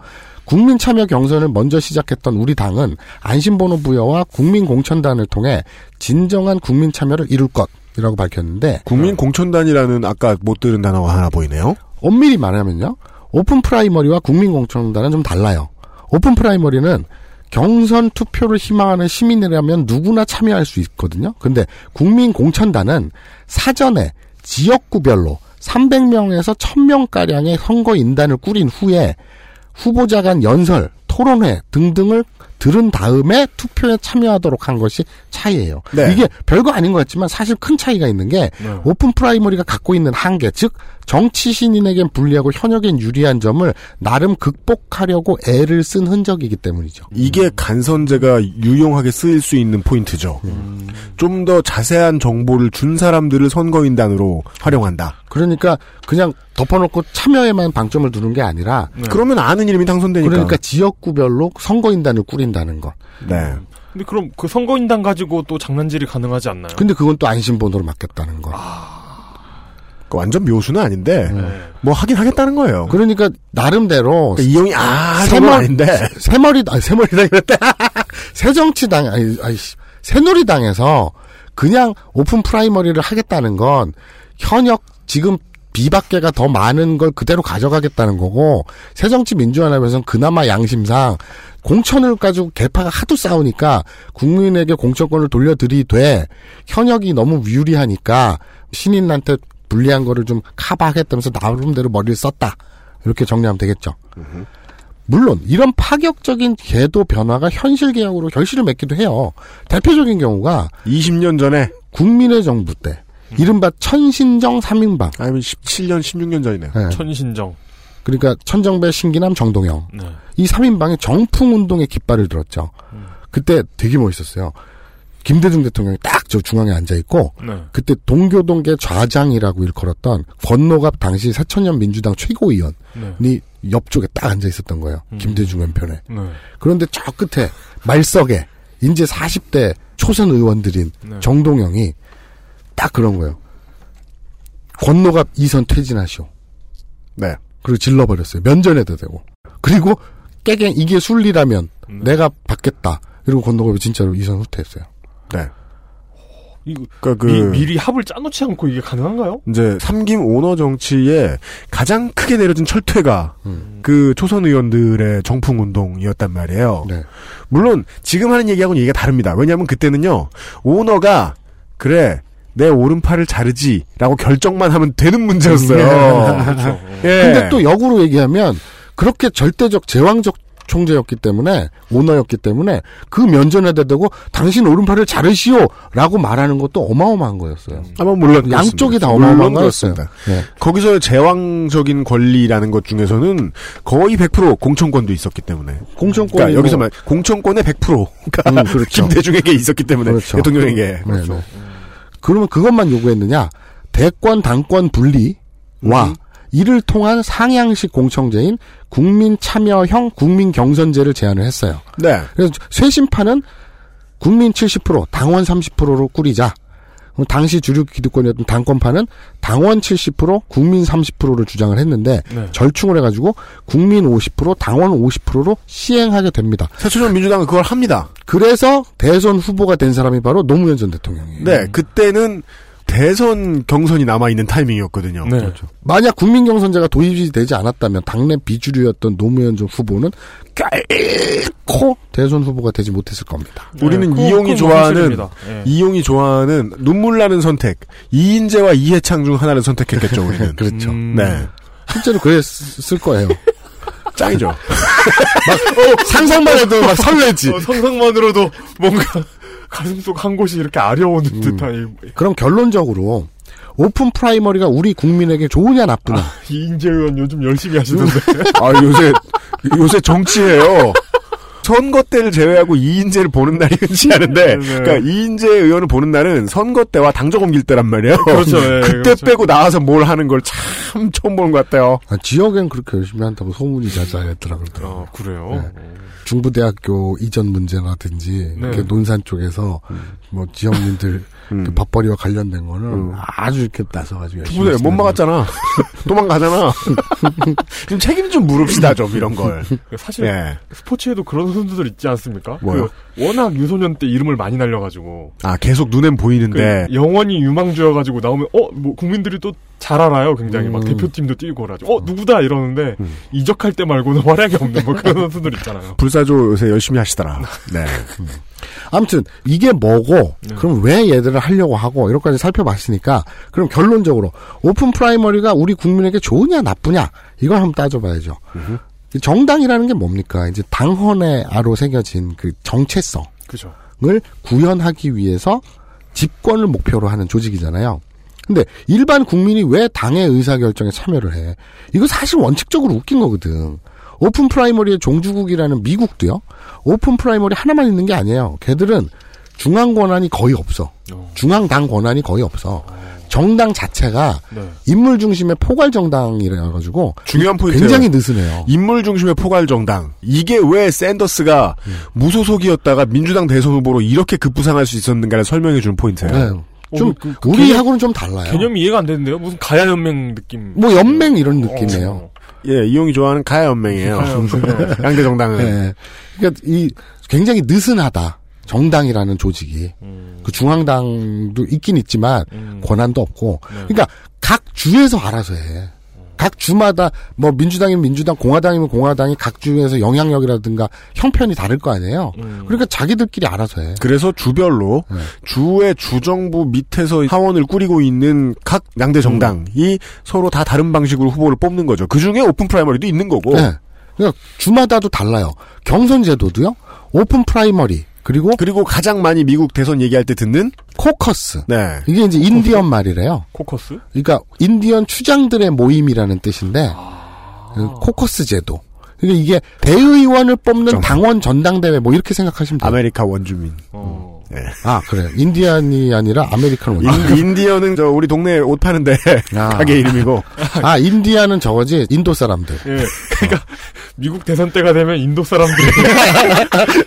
국민 참여 경선을 먼저 시작했던 우리 당은 안심번호 부여와 국민 공천단을 통해 진정한 국민 참여를 이룰 것이라고 밝혔는데 국민 공천단이라는 아까 못 들은 단어가 하나 보이네요. 엄밀히 말하면요. 오픈 프라이머리와 국민 공천단은 좀 달라요. 오픈 프라이머리는 경선 투표를 희망하는 시민이라면 누구나 참여할 수 있거든요. 근데 국민 공천단은 사전에 지역구별로 300명에서 1000명가량의 선거인단을 꾸린 후에 후보자 간 연설, 토론회 등등을 들은 다음에 투표에 참여하도록 한 것이 차이예요. 네. 이게 별거 아닌 것 같지만 사실 큰 차이가 있는 게 네. 오픈 프라이머리가 갖고 있는 한계, 즉 정치 신인에겐 불리하고 현역엔 유리한 점을 나름 극복하려고 애를 쓴 흔적이기 때문이죠. 이게 간선제가 유용하게 쓰일 수 있는 포인트죠. 좀더 자세한 정보를 준 사람들을 선거인단으로 활용한다. 그러니까 그냥 덮어놓고 참여에만 방점을 두는 게 아니라 그러면 아는 이름이 당선되니까. 그러니까 지역구별로 선거인단을 꾸린다는 것. 네. 근데 그럼 그 선거인단 가지고 또 장난질이 가능하지 않나요? 근데 그건 또 안심번호로 맡겼다는 거. 그 완전 묘수는 아닌데 뭐 하긴 하겠다는 거예요. 그러니까 나름대로 그러니까 이용이 아 새머- 저건 아닌데 새머리 아니 새머리당 이랬다. 새정치당 아니 아니 씨, 새누리당에서 그냥 오픈 프라이머리를 하겠다는 건 현역 지금 비박계가 더 많은 걸 그대로 가져가겠다는 거고 새정치민주연합에서는 그나마 양심상 공천을 가지고 계파가 하도 싸우니까 국민에게 공천권을 돌려드리되 현역이 너무 유리하니까 신인한테 불리한 거를 좀 카바하겠다면서 나름대로 머리를 썼다 이렇게 정리하면 되겠죠. 물론 이런 파격적인 제도 변화가 현실 개혁으로 결실을 맺기도 해요. 대표적인 경우가 20년 전에 국민의 정부 때 이른바 천신정 3인방 아니면 17년 16년 전이네요. 천신정. 그러니까 천정배 신기남 정동영 네. 이 3인방이 정풍 운동의 깃발을 들었죠. 그때 되게 멋있었어요. 김대중 대통령이 딱 저 중앙에 앉아 있고 네. 그때 동교동계 좌장이라고 일컬었던 권노갑 당시 새천년 민주당 최고위원이 네. 옆쪽에 딱 앉아 있었던 거예요. 김대중 왼편에. 네. 그런데 저 끝에 말석에 이제 40대 초선 의원들인 네. 정동영이 딱 그런 거예요. 권노갑 이선 퇴진하시오. 네. 그리고 질러버렸어요. 면전에도 되고. 그리고 깨갱 이게 순리라면 내가 받겠다. 이러고 권노갑이 진짜로 이선 후퇴했어요. 네. 이거 그러니까 그 미, 미리 합을 짜놓지 않고 이게 가능한가요? 이제 삼김 오너 정치에 가장 크게 내려진 철퇴가 그 초선 의원들의 정풍 운동이었단 말이에요. 네. 물론 지금 하는 얘기하고는 얘기가 다릅니다. 왜냐하면 그때는요 오너가 그래 내 오른팔을 자르지라고 결정만 하면 되는 문제였어요. 그렇죠. 예. 근데 또 역으로 얘기하면 그렇게 절대적 제왕적 총재였기 때문에 오너였기 때문에 그 면전에다 대고 당신 오른팔을 자르시오라고 말하는 것도 어마어마한 거였어요. 아마 물론 양쪽이 다. 어마어마한 거였어요. 네. 거기서 제왕적인 권리라는 것 중에서는 거의 100% 공천권도 있었기 때문에. 공천권이 그러니까 여기서 뭐- 말 공천권의 100%가 음, 그렇죠. 김대중에게 있었기 때문에 그렇죠. 대통령에게. 네, 네. 그러면 그것만 요구했느냐? 대권 당권 분리와 이를 통한 상향식 공청제인 국민 참여형 국민 경선제를 제안을 했어요. 네. 그래서 쇄신파는 국민 70% 당원 30%로 꾸리자. 당시 주류 기득권이었던 당권파는 당원 70% 국민 30%를 주장을 했는데 네. 절충을 해가지고 국민 50% 당원 50%로 시행하게 됩니다. 새천년 민주당은 그걸 합니다. 그래서 대선 후보가 된 사람이 바로 노무현 전 대통령이에요. 네, 그때는 대선 경선이 남아있는 타이밍이었거든요. 네. 그렇죠. 만약 국민 경선제가 도입이 되지 않았다면 당내 비주류였던 노무현 전 후보는 결코 대선 후보가 되지 못했을 겁니다. 우리는 네, 그건- 이용이 그건 좋아하는. 예. 이용이 좋아하는 눈물 나는 선택 이인제와 이회창 중 하나를 선택했겠죠 우리는. 그렇죠. 음. 네, 실제로 그랬을 거예요. 짱이죠. 상상만 해도 막 설레지. 어, 상상만으로도 뭔가 가슴속 한 곳이 이렇게 아려오는 듯한 이- 그럼 결론적으로 오픈 프라이머리가 우리 국민에게 좋으냐 나쁘냐. 이인제 의원 요즘 열심히 하시던데. 아 요새 요새 정치예요. 선거 때를 제외하고 이인재를 보는 날이 흔치 않은데, 네. 그러니까 이인재 의원을 보는 날은 선거 때와 당적 옮길 때란 말이에요. 그렇죠, 예, 그때 그렇죠. 빼고 나와서 뭘 하는 걸 참 처음 보는 것 같아요. 아, 지역엔 그렇게 열심히 한다고 소문이 자자했더라 그러더라고요. 아, 그래요? 중부대학교 이전 문제라든지 네. 이렇게 논산 쪽에서 뭐 지역민들 그 밥벌이와 관련된 거는 아주 이렇게 나서가지고 열심히 부부들 못 막았잖아. 도망가잖아. 좀 책임 좀 물읍시다 좀 이런 걸. 사실 예. 스포츠에도 그런 선수들 있지 않습니까? 뭐요? 그 워낙 유소년 때 이름을 많이 날려가지고 아 계속 눈엔 보이는데 그 영원히 유망주여가지고 나오면 어 뭐 국민들이 또 잘 알아요. 굉장히 막 음. 대표팀도 뛰고 그러죠. 어 누구다 이러는데 이적할 때 말고는 활약이 없는 뭐 그런 선수들 있잖아요. 불사조 요새 열심히 하시더라. 네. 아무튼 이게 뭐고 그럼 왜 얘들을 하려고 하고 이런까지 살펴봤으니까 그럼 결론적으로 오픈 프라이머리가 우리 국민에게 좋으냐 나쁘냐 이걸 한번 따져봐야죠. 이 정당이라는 게 뭡니까? 이제 당헌에 아로새겨진 그 정체성을 그죠. 구현하기 위해서 집권을 목표로 하는 조직이잖아요. 근데 일반 국민이 왜 당의 의사결정에 참여를 해? 이거 사실 원칙적으로 웃긴 거거든. 오픈 프라이머리의 종주국이라는 미국도요. 오픈 프라이머리 하나만 있는 게 아니에요. 걔들은 중앙 권한이 거의 없어. 중앙당 권한이 거의 없어. 정당 자체가 네. 인물 중심의 포괄 정당이라 가지고 중요한 포인트 굉장히 느슨해요. 인물 중심의 포괄 정당. 이게 왜 샌더스가 무소속이었다가 민주당 대선 후보로 이렇게 급부상할 수 있었는가를 설명해 준 포인트예요. 네. 좀 우리하고는 좀 달라요. 개념이 이해가 안 되는데요. 무슨 가야 연맹 느낌. 뭐 연맹 이런 느낌이에요. 예, 이용이 좋아하는 가야 연맹이에요. 양대 정당은. 네. 그러니까 이 굉장히 느슨하다. 정당이라는 조직이 그 중앙당도 있긴 있지만 권한도 없고 그러니까 각 주에서 알아서 해. 각 주마다 뭐 민주당이면 민주당, 공화당이면 공화당이 각 주에서 영향력이라든가 형편이 다를 거 아니에요. 그러니까 자기들끼리 알아서 해. 그래서 주별로 네. 주의 주정부 밑에서 하원을 꾸리고 있는 각 양대 정당이 서로 다 다른 방식으로 후보를 뽑는 거죠. 그 중에 오픈 프라이머리도 있는 거고. 네. 그러니까 주마다도 달라요. 경선 제도도요. 오픈 프라이머리 그리고 그리고 가장 많이 미국 대선 얘기할 때 듣는 코커스. 네. 이게 이제 인디언 말이래요. 코커스? 그러니까 인디언 추장들의 모임이라는 뜻인데 그 코커스 제도. 그러니까 이게 대의원을 뽑는 당원 전당대회 뭐 이렇게 생각하시면 돼요. 아메리카 원주민. 네. 아 그래 인디안이 아니라 아메리칸 원주민. 인, 디언은 저 우리 동네 옷 파는데 아. 가게 이름이고. 아 인디안은 저거지 인도 사람들. 예. 그러니까 미국 대선 때가 되면 인도 사람들이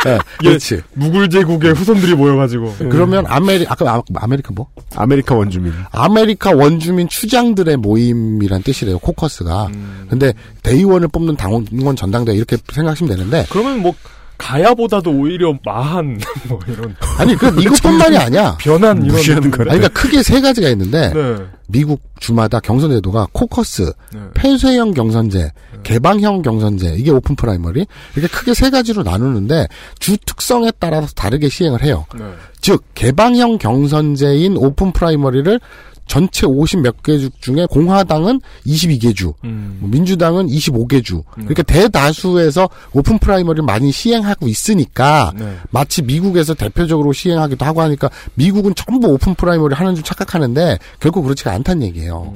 네, 그렇지. 무굴 제국의 후손들이 모여가지고 그러면 아메리 아까 아, 아메리카 뭐? 아메리카 원주민. 아메리카 원주민 추장들의 모임이란 뜻이래요 코커스가. 근데 대의원을 뽑는 당원 전당대회 이렇게 생각하시면 되는데 그러면 뭐 가야보다도 오히려 마한 뭐 이런 아니 그 이것뿐만이 아니야. 변한 이런 무시하는 거라. 아니, 그러니까 크게 세 가지가 있는데 네. 미국 주마다 경선 제도가 코커스, 네. 폐쇄형 경선제, 개방형 경선제 이게 오픈 프라이머리 이렇게 크게 세 가지로 나누는데 주 특성에 따라서 다르게 시행을 해요. 네. 즉 개방형 경선제인 오픈 프라이머리를 전체 50 몇 개 주 중에 공화당은 22개 주, 음. 뭐 민주당은 25개 주. 그러니까 대다수에서 오픈 프라이머리를 많이 시행하고 있으니까 네. 마치 미국에서 대표적으로 시행하기도 하고 하니까 미국은 전부 오픈 프라이머리 하는 줄 착각하는데 결국 그렇지가 않다는 얘기예요.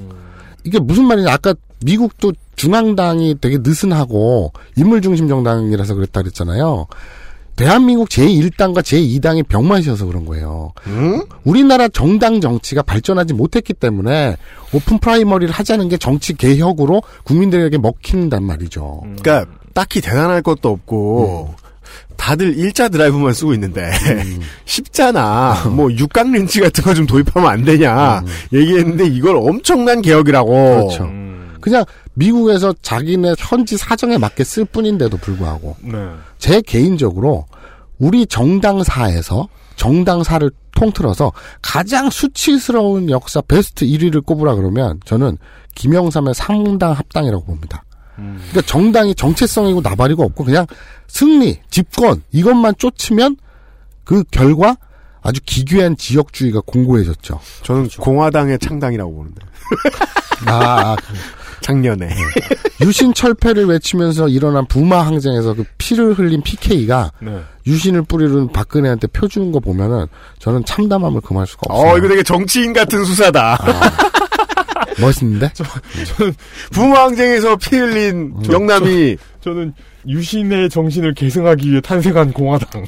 이게 무슨 말이냐? 아까 미국도 중앙당이 되게 느슨하고 인물 중심 정당이라서 그랬다 그랬잖아요. 대한민국 제1당과 제2당이 병맛이어서 그런 거예요. 우리나라 정당 정치가 발전하지 못했기 때문에 오픈 프라이머리를 하자는 게 정치 개혁으로 국민들에게 먹힌단 말이죠. 그러니까 딱히 대단할 것도 없고 다들 일자 드라이브만 쓰고 있는데 쉽잖아. 뭐 육각 렌치 같은 거 좀 도입하면 안 되냐 얘기했는데 이걸 엄청난 개혁이라고. 그렇죠. 그냥 미국에서 자기네 현지 사정에 맞게 쓸 뿐인데도 불구하고 네. 제 개인적으로 우리 정당사에서 정당사를 통틀어서 가장 수치스러운 역사 베스트 1위를 꼽으라 그러면 저는 김영삼의 상당 합당이라고 봅니다. 그러니까 정당이 정체성이고 나발이고 없고 그냥 승리, 집권 이것만 쫓으면 그 결과 아주 기괴한 지역주의가 공고해졌죠. 저는 공화당의 창당이라고 보는데. 아, 아, 그 작년에. 유신 철폐를 외치면서 일어난 부마 항쟁에서 그 피를 흘린 PK가 네. 유신을 뿌리는 박근혜한테 표 주는 거 보면은 저는 참담함을 금할 수가 없어요. 어, 이거 되게 정치인 같은 수사다. 멋있는데? 저는 부모항쟁에서 피 흘린 영남이. 저 는 유신의 정신을 계승하기 위해 탄생한 공화당.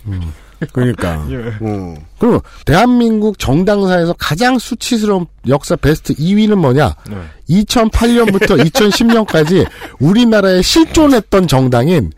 그러니까. 예. 음. 그럼 대한민국 정당사에서 가장 수치스러운 역사 베스트 2위는 뭐냐? 네. 2008년부터 2010년까지 우리나라에 실존했던 정당인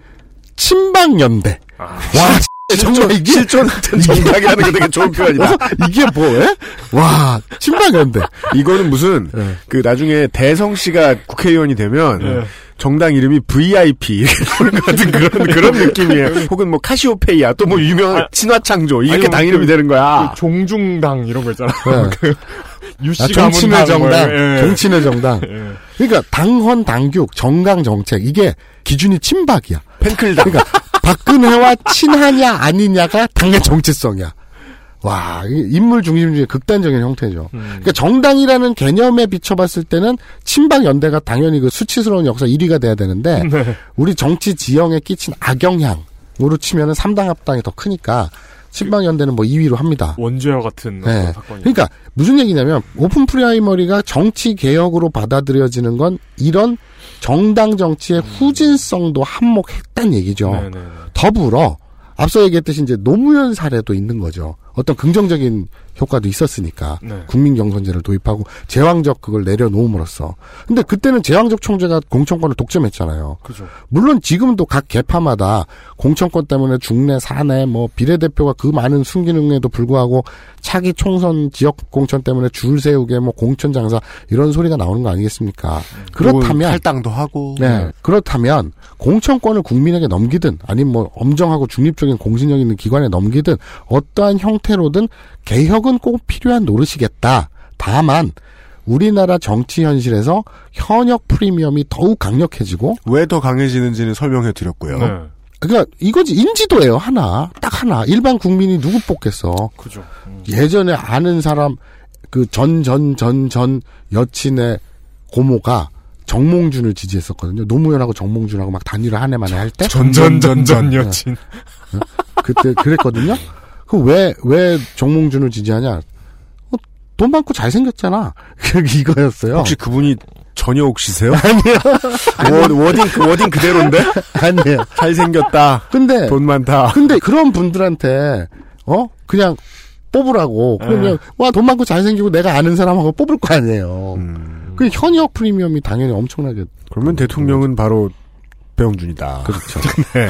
친박연대. 와, 정말 이게 실존한테 정당이라는 게 되게 좋은 표현이다. 이게 뭐예? 와 친박연대. 이거는 무슨 네. 그 나중에 대성 씨가 국회의원이 되면 네. 정당 이름이 VIP 같은 그런 그런 느낌이에요. 혹은 뭐 카시오페이아 또 뭐 유명한 친화창조 이렇게 아니면 당 이름이 그- 되는 거야. 그 종중당 이런 거 있잖아. 네. 그 아, 유씨 정치의 정당, 당, 뭐, 예. 정치의 정당. 예. 그러니까 당헌, 당규, 정강 정책 이게 기준이 친박이야. 팬클당. 그러니까 박근혜와 친하냐 아니냐가 당의 정체성이야. 와, 이 인물 중심주의 극단적인 형태죠. 음. 그러니까 정당이라는 개념에 비춰봤을 때는 친박 연대가 당연히 그 수치스러운 역사 1위가 돼야 되는데 네. 우리 정치 지형에 끼친 악영향으로 치면은 3당 합당이 더 크니까 친박 연대는 뭐 2위로 합니다. 원죄와 같은 네. 사건이. 그러니까 무슨 얘기냐면 오픈 프라이머리가 정치 개혁으로 받아들여지는 건 이런 정당 정치의 후진성도 한몫했단 얘기죠. 음. 네네네. 더불어 앞서 얘기했듯이 이제 노무현 사례도 있는 거죠. 어떤 긍정적인 효과도 있었으니까 네. 국민 경선제를 도입하고 제왕적 그걸 내려놓음으로써. 근데 그때는 제왕적 총재가 공천권을 독점했잖아요. 그죠. 물론 지금도 각 개파마다 공천권 때문에 중내, 사내, 뭐 비례대표가 그 많은 순기능에도 불구하고 차기 총선 지역 공천 때문에 줄 세우게 뭐 공천 장사 이런 소리가 나오는 거 아니겠습니까? 그렇다면 탈당도 하고. 네. 그렇다면 공천권을 국민에게 넘기든 아니면 뭐 엄정하고 중립적인 공신력 있는 기관에 넘기든 어떠한 형태 로든 개혁은 꼭 필요한 노릇이겠다. 다만 우리나라 정치 현실에서 현역 프리미엄이 더욱 강력해지고 왜 더 강해지는지는 설명해 드렸고요. 네. 그러니까 이거지 인지도예요 하나 딱 하나 일반 국민이 누구 뽑겠어 그죠. 음. 예전에 아는 사람 그 전 전 전 전 여친의 고모가 정몽준을 지지했었거든요 노무현하고 정몽준하고 막 단일화 하네 마네 할 때 전전전전 여친. 그때 그랬거든요 그 왜 왜 정몽준을 지지하냐 어, 돈 많고 잘생겼잖아 이거였어요 혹시 그분이 전여옥 씨세요? 아니요 워, wording 그대로인데? 아니에요 잘생겼다. 근데 돈 많다. 근데 그런 분들한테 어 그냥 뽑으라고 그러면 와돈 많고 잘생기고 내가 아는 사람하고 뽑을 거 아니에요. 그 현역 프리미엄이 당연히 엄청나게 그러면 대통령은 바로 배용준이다. 그렇죠. 네.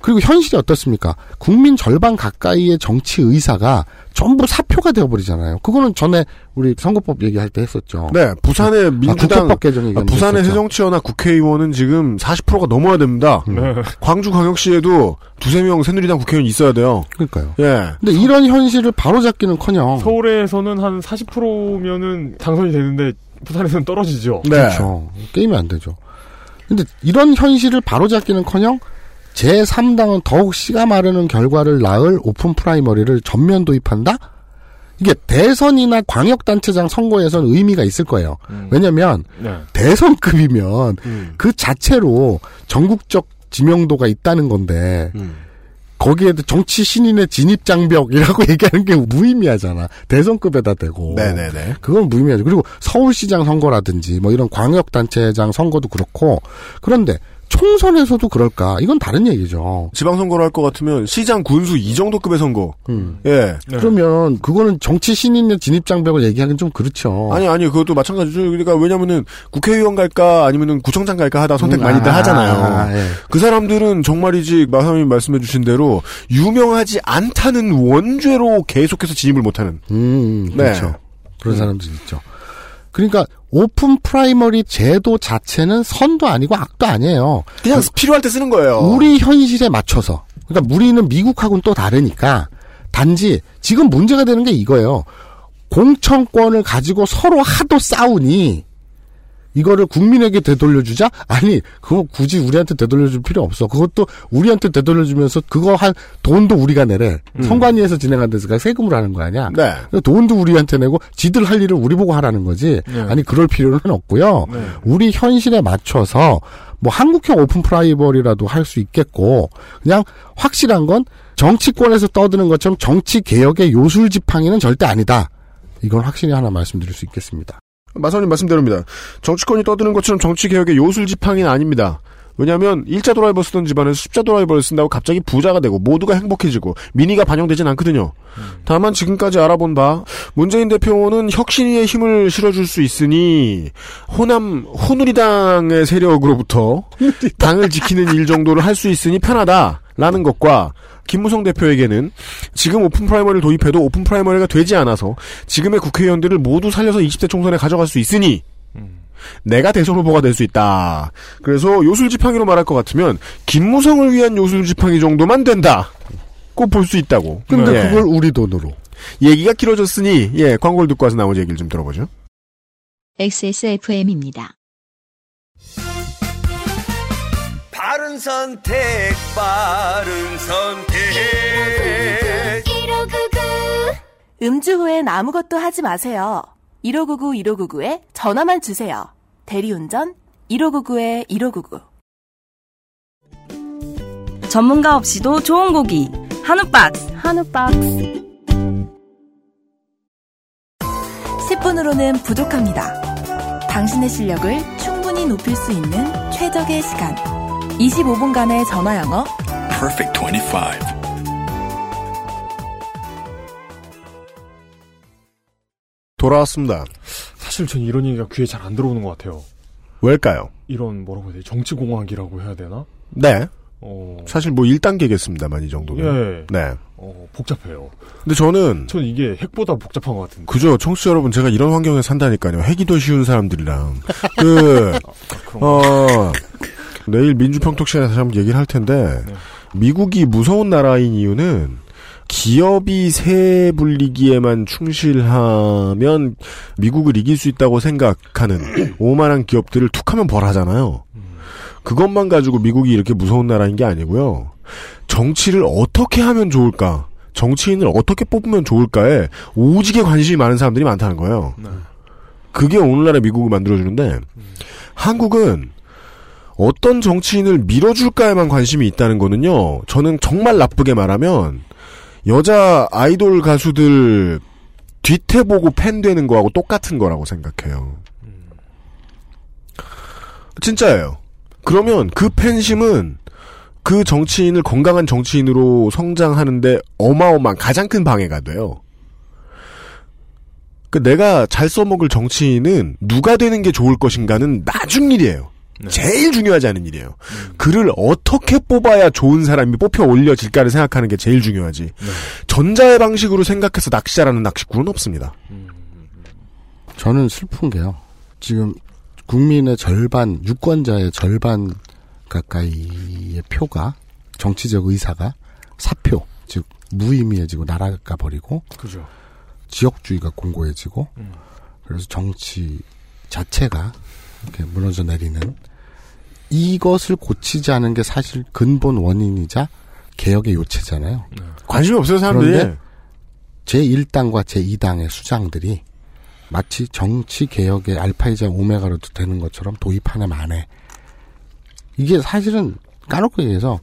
그리고 현실이 어떻습니까? 국민 절반 가까이의 정치 의사가 전부 사표가 되어버리잖아요. 그거는 전에 우리 선거법 얘기할 때 했었죠. 네, 부산의 민주당, 아, 국회법 개정 아, 얘기하면서 부산의. 새정치연합 국회의원은 지금 40%가 넘어야 됩니다. 음. 네. 광주광역시에도 두세 명 새누리당 국회의원 있어야 돼요. 그러니까요. 예. 근데 이런 현실을 바로잡기는커녕 서울에서는 한 40%면은 당선이 되는데 부산에서는 떨어지죠. 네. 그렇죠. 게임이 안 되죠. 근데 이런 현실을 바로잡기는커녕 제3당은 더욱 씨가 마르는 결과를 낳을 오픈 프라이머리를 전면 도입한다? 이게 대선이나 광역단체장 선거에선 의미가 있을 거예요. 왜냐면 네. 대선급이면 음. 그 자체로 전국적 지명도가 있다는 건데 음. 거기에도 정치 신인의 진입 장벽이라고 얘기하는 게 무의미하잖아. 대선급에다 대고. 네네네. 그건 무의미하죠. 그리고 서울시장 선거라든지 뭐 이런 광역단체장 선거도 그렇고 그런데 총선에서도 그럴까? 이건 다른 얘기죠. 지방선거를 할 것 같으면 시장 군수 이 정도 급의 선거. 음. 예. 그러면 그거는 정치 신인의 진입 장벽을 얘기하기는 좀 그렇죠. 아니 아니 그것도 마찬가지죠. 그러니까 왜냐면은 국회의원 갈까 아니면은 구청장 갈까 하다 선택 음, 많이들 아, 하잖아요. 아, 예. 그 사람들은 정말이지 마사님 말씀해 주신 대로 유명하지 않다는 원죄로 계속해서 진입을 못하는. 음, 네. 그렇죠. 그런 사람들이 있죠. 그러니까 open primary 제도 자체는 선도 아니고 악도 아니에요. 그냥 필요할 때 쓰는 거예요. 우리 현실에 맞춰서. 그러니까 우리는 미국하고는 또 다르니까 단지 지금 문제가 되는 게 이거예요. 공천권을 가지고 서로 하도 싸우니 이거를 국민에게 되돌려주자? 아니, 그거 굳이 우리한테 되돌려줄 필요 없어. 그것도 우리한테 되돌려주면서 그거 한 돈도 우리가 내래. 음. 선관위에서 진행한 데서 세금을 하는 거 아니야? 네. 돈도 우리한테 내고 지들 할 일을 우리 보고 하라는 거지. 네. 아니 그럴 필요는 없고요. 네. 우리 현실에 맞춰서 뭐 한국형 오픈 프라이버리라도 할 수 있겠고 그냥 확실한 건 정치권에서 떠드는 것처럼 정치 개혁의 요술 지팡이는 절대 아니다. 이건 확실히 하나 말씀드릴 수 있겠습니다. 마사님 말씀대로입니다. 정치권이 떠드는 것처럼 정치개혁의 요술 지팡이는 아닙니다. 왜냐하면 일자 드라이버 쓰던 집안에서 십자 드라이버를 쓴다고 갑자기 부자가 되고 모두가 행복해지고 민의가 반영되진 않거든요. 다만 지금까지 알아본 바 문재인 대표는 혁신위의 힘을 실어줄 수 있으니 호남 호누리당의 세력으로부터 당을 지키는 일 정도를 할 수 있으니 편하다. 라는 것과 김무성 대표에게는 지금 open primary를 도입해도 open primary가 되지 않아서 지금의 국회의원들을 모두 살려서 20대 총선에 가져갈 수 있으니 내가 대선 후보가 될 수 있다. 그래서 요술지팡이로 말할 것 같으면 김무성을 위한 요술지팡이 정도만 된다. 꼭 볼 수 있다고. 근데 예. 그걸 우리 돈으로. 얘기가 길어졌으니 예 광고를 듣고 와서 나머지 얘기를 좀 들어보죠. XSFM입니다. 바른 선택, 바른 선택. 음주 후엔 아무것도 하지 마세요. 1599 1599에 전화만 주세요. 대리운전 1599에 1599. 전문가 없이도 좋은 고기 한우박스 한우박스 10분으로는 부족합니다. 당신의 실력을 충분히 높일 수 있는 최적의 시간. 25분간의 전화 영어. Perfect 25. 돌아왔습니다. 사실 전 이런 얘기가 귀에 잘 안 들어오는 것 같아요. 왜일까요? 이런 뭐라고 해야 되지? 정치공학이라고 해야 되나? 네. 어, 사실 뭐 1단계겠습니다만 이 정도는. 예. 네. 어, 복잡해요. 근데 저는 전 이게 핵보다 복잡한 것 같은데. 그죠, 청취자 여러분, 제가 이런 환경에 산다니까요. 핵이 더 쉬운 사람들이랑. 그, 어, 내일 민주평톡 시간에 다시 한번 얘기를 할 텐데, 미국이 무서운 나라인 이유는, 기업이 세 불리기에만 충실하면 미국을 이길 수 있다고 생각하는 오만한 기업들을 툭 하면 벌하잖아요. 그것만 가지고 미국이 이렇게 무서운 나라인 게 아니고요. 정치를 어떻게 하면 좋을까? 정치인을 어떻게 뽑으면 좋을까에 오지게 관심이 많은 사람들이 많다는 거예요. 그게 오늘날의 미국을 만들어주는데 한국은 어떤 정치인을 밀어줄까에만 관심이 있다는 거는요. 저는 정말 나쁘게 말하면 여자 아이돌 가수들 뒤태 보고 팬 되는 거하고 똑같은 거라고 생각해요. 진짜예요. 그러면 그 팬심은 그 정치인을 건강한 정치인으로 성장하는데 어마어마한 가장 큰 방해가 돼요. 그 내가 잘 써먹을 정치인은 누가 되는 게 좋을 것인가는 나중 일이에요. 제일 중요하지 않은 일이에요. 그를 어떻게 뽑아야 좋은 사람이 뽑혀 올려질까를 생각하는 게 제일 중요하지. 전자의 방식으로 생각해서 낚시 잘하는 낚시꾼은 없습니다. 저는 슬픈 게요. 지금 국민의 절반, 유권자의 절반 가까이의 표가 정치적 의사가 사표, 즉 무의미해지고 날아가 버리고 그죠. 지역주의가 공고해지고 그래서 정치 자체가 이렇게 무너져 내리는 이것을 고치지 않은 게 사실 근본 원인이자 개혁의 요체잖아요. 관심이 없어요, 사람들이. 그런데 제1당과 제2당의 수장들이 마치 정치 개혁의 알파이자 오메가로도 되는 것처럼 도입하네 마네. 이게 사실은 까놓고 얘기해서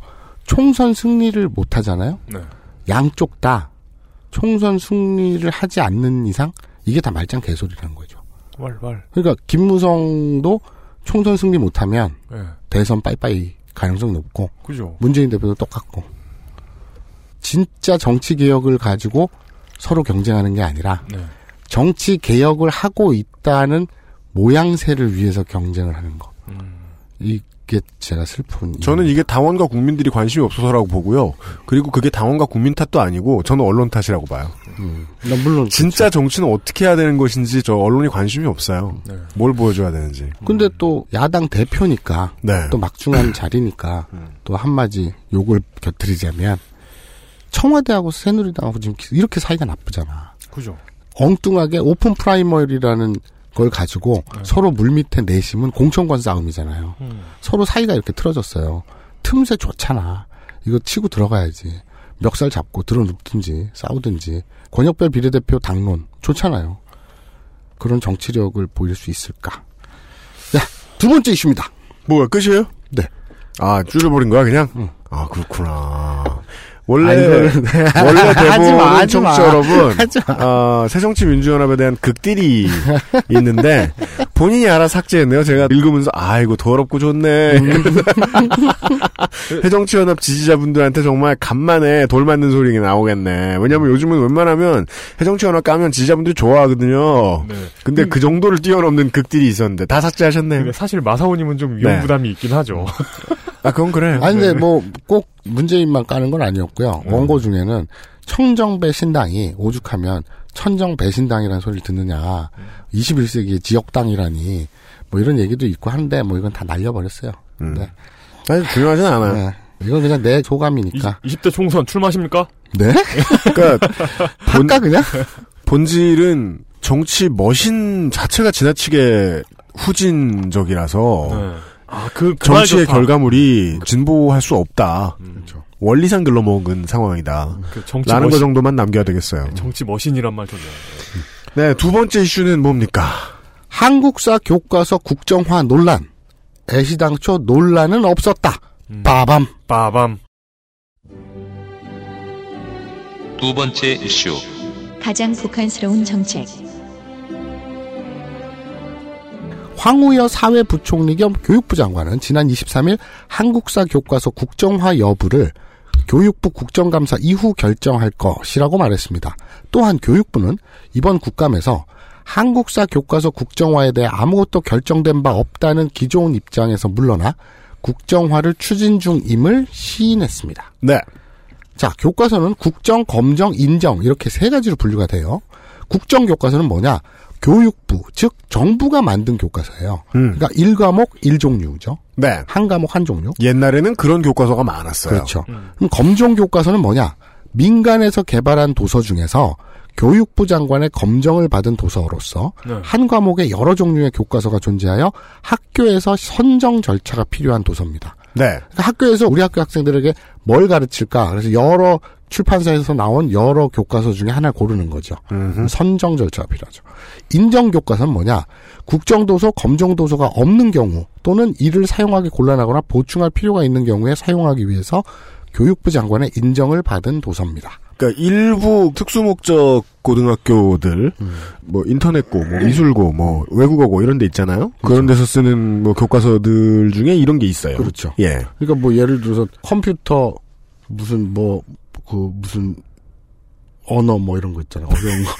총선 승리를 못 하잖아요. 네. 양쪽 다 총선 승리를 하지 않는 이상 이게 다 말짱 개소리라는 거죠. 왈왈. 그러니까 김무성도 총선 승리 못하면 네. 대선 빠이빠이 가능성 높고 그죠. 문재인 대표도 똑같고 진짜 정치 개혁을 가지고 서로 경쟁하는 게 아니라 네. 정치 개혁을 하고 있다는 모양새를 위해서 경쟁을 하는 거. 이 게 제가 슬픈. 저는 이게 당원과 국민들이 관심이 없어서라고 보고요. 그리고 그게 당원과 국민 탓도 아니고 저는 언론 탓이라고 봐요. 음, 물론 진짜 정치는 어떻게 해야 되는 것인지 저 언론이 관심이 없어요. 뭘 보여줘야 되는지. 근데 또 야당 대표니까 네. 또 막중한 자리니까 또 한마디 욕을 곁들이자면 청와대하고 새누리당하고 지금 이렇게 사이가 나쁘잖아. 그죠. 엉뚱하게 open primary라는 걸 가지고 서로 물밑에 내심은 공천권 싸움이잖아요. 서로 사이가 이렇게 틀어졌어요. 틈새 좋잖아. 이거 치고 들어가야지. 멱살 잡고 들어눕든지 싸우든지 권역별 비례대표 당론 좋잖아요. 그런 정치력을 보일 수 있을까? 자, 두 번째 이슈입니다. 뭐가 끝이에요? 네. 아, 줄여버린 거야, 그냥? 아, 그렇구나. 원래, 아, 이거는- 원래 하지 대부분 마, 하지 마. 청취자 여러분, 하지 어, 새정치민주연합에 대한 극딜이 있는데, 본인이 알아 삭제했네요. 제가 읽으면서, 아이고, 더럽고 좋네. 음. 새정치연합 지지자분들한테 정말 간만에 돌 맞는 소리가 나오겠네. 왜냐면 요즘은 웬만하면 새정치연합 까면 지지자분들이 좋아하거든요. 근데 그 정도를 뛰어넘는 극딜이 있었는데, 다 삭제하셨네요. 근데 사실 마사오님은 좀 위험 네. 부담이 있긴 하죠. 아, 그건 그래요. 아니, 근데 뭐, 꼭 문재인만 까는 건 아니었고요. 원고 중에는 청정배 신당이 오죽하면 천정배 신당이라는 소리를 듣느냐. 21세기의 지역당이라니. 뭐 이런 얘기도 있고 한데 뭐 이건 다 날려버렸어요. 네. 사실 중요하진 않아요. 네. 이건 그냥 내 소감이니까. 20 대 총선 출마하십니까? 네? 그러니까 할까 그냥? 본질은 정치 머신 자체가 지나치게 후진적이라서 아, 그, 그 정치의. 결과물이 진보할 수 없다. 원리상 글러먹은 상황이다. 그 정치 라는 거 머신- 정도만 남겨야 되겠어요. 정치 머신이란 말 좋네요. 네, 두 번째 이슈는 뭡니까? 한국사 교과서 국정화 논란. 애시당초 논란은 없었다. 빠밤. 빠밤. 두 번째 이슈 가장 북한스러운 정책. 황우여 사회부총리 겸 교육부 장관은 지난 23일 한국사 교과서 국정화 여부를 교육부 국정감사 이후 결정할 것이라고 말했습니다. 또한 교육부는 이번 국감에서 한국사 교과서 국정화에 대해 아무것도 결정된 바 없다는 기존 입장에서 물러나 국정화를 추진 중임을 시인했습니다. 네. 자, 교과서는 국정, 검정, 인정 이렇게 세 가지로 분류가 돼요. 국정 교과서는 뭐냐? 교육부, 즉 정부가 만든 교과서예요. 그러니까 1과목 1종류죠. 네. 한 과목 한 종류. 옛날에는 그런 교과서가 많았어요. 그렇죠. 그럼 검정 교과서는 뭐냐? 민간에서 개발한 도서 중에서 교육부 장관의 검정을 받은 도서로서 네. 한 과목에 여러 종류의 교과서가 존재하여 학교에서 선정 절차가 필요한 도서입니다. 네. 그러니까 학교에서 우리 학교 학생들에게 뭘 가르칠까? 그래서 여러 출판사에서 나온 여러 교과서 중에 하나를 고르는 거죠. 선정 절차가 필요하죠. 인정 교과서는 뭐냐? 국정도서, 검정도서가 없는 경우 또는 이를 사용하기 곤란하거나 보충할 필요가 있는 경우에 사용하기 위해서 교육부 장관의 인정을 받은 도서입니다. 그러니까 일부 특수목적 고등학교들, 뭐 인터넷고, 뭐 미술고, 뭐 외국어고 이런 데 있잖아요. 그런 데서 쓰는 뭐 교과서들 중에 이런 게 있어요. 그렇죠. 예. 그러니까 뭐 예를 들어서 컴퓨터 무슨 뭐 그 무슨 언어 뭐 이런 거 있잖아요. 어려운 거.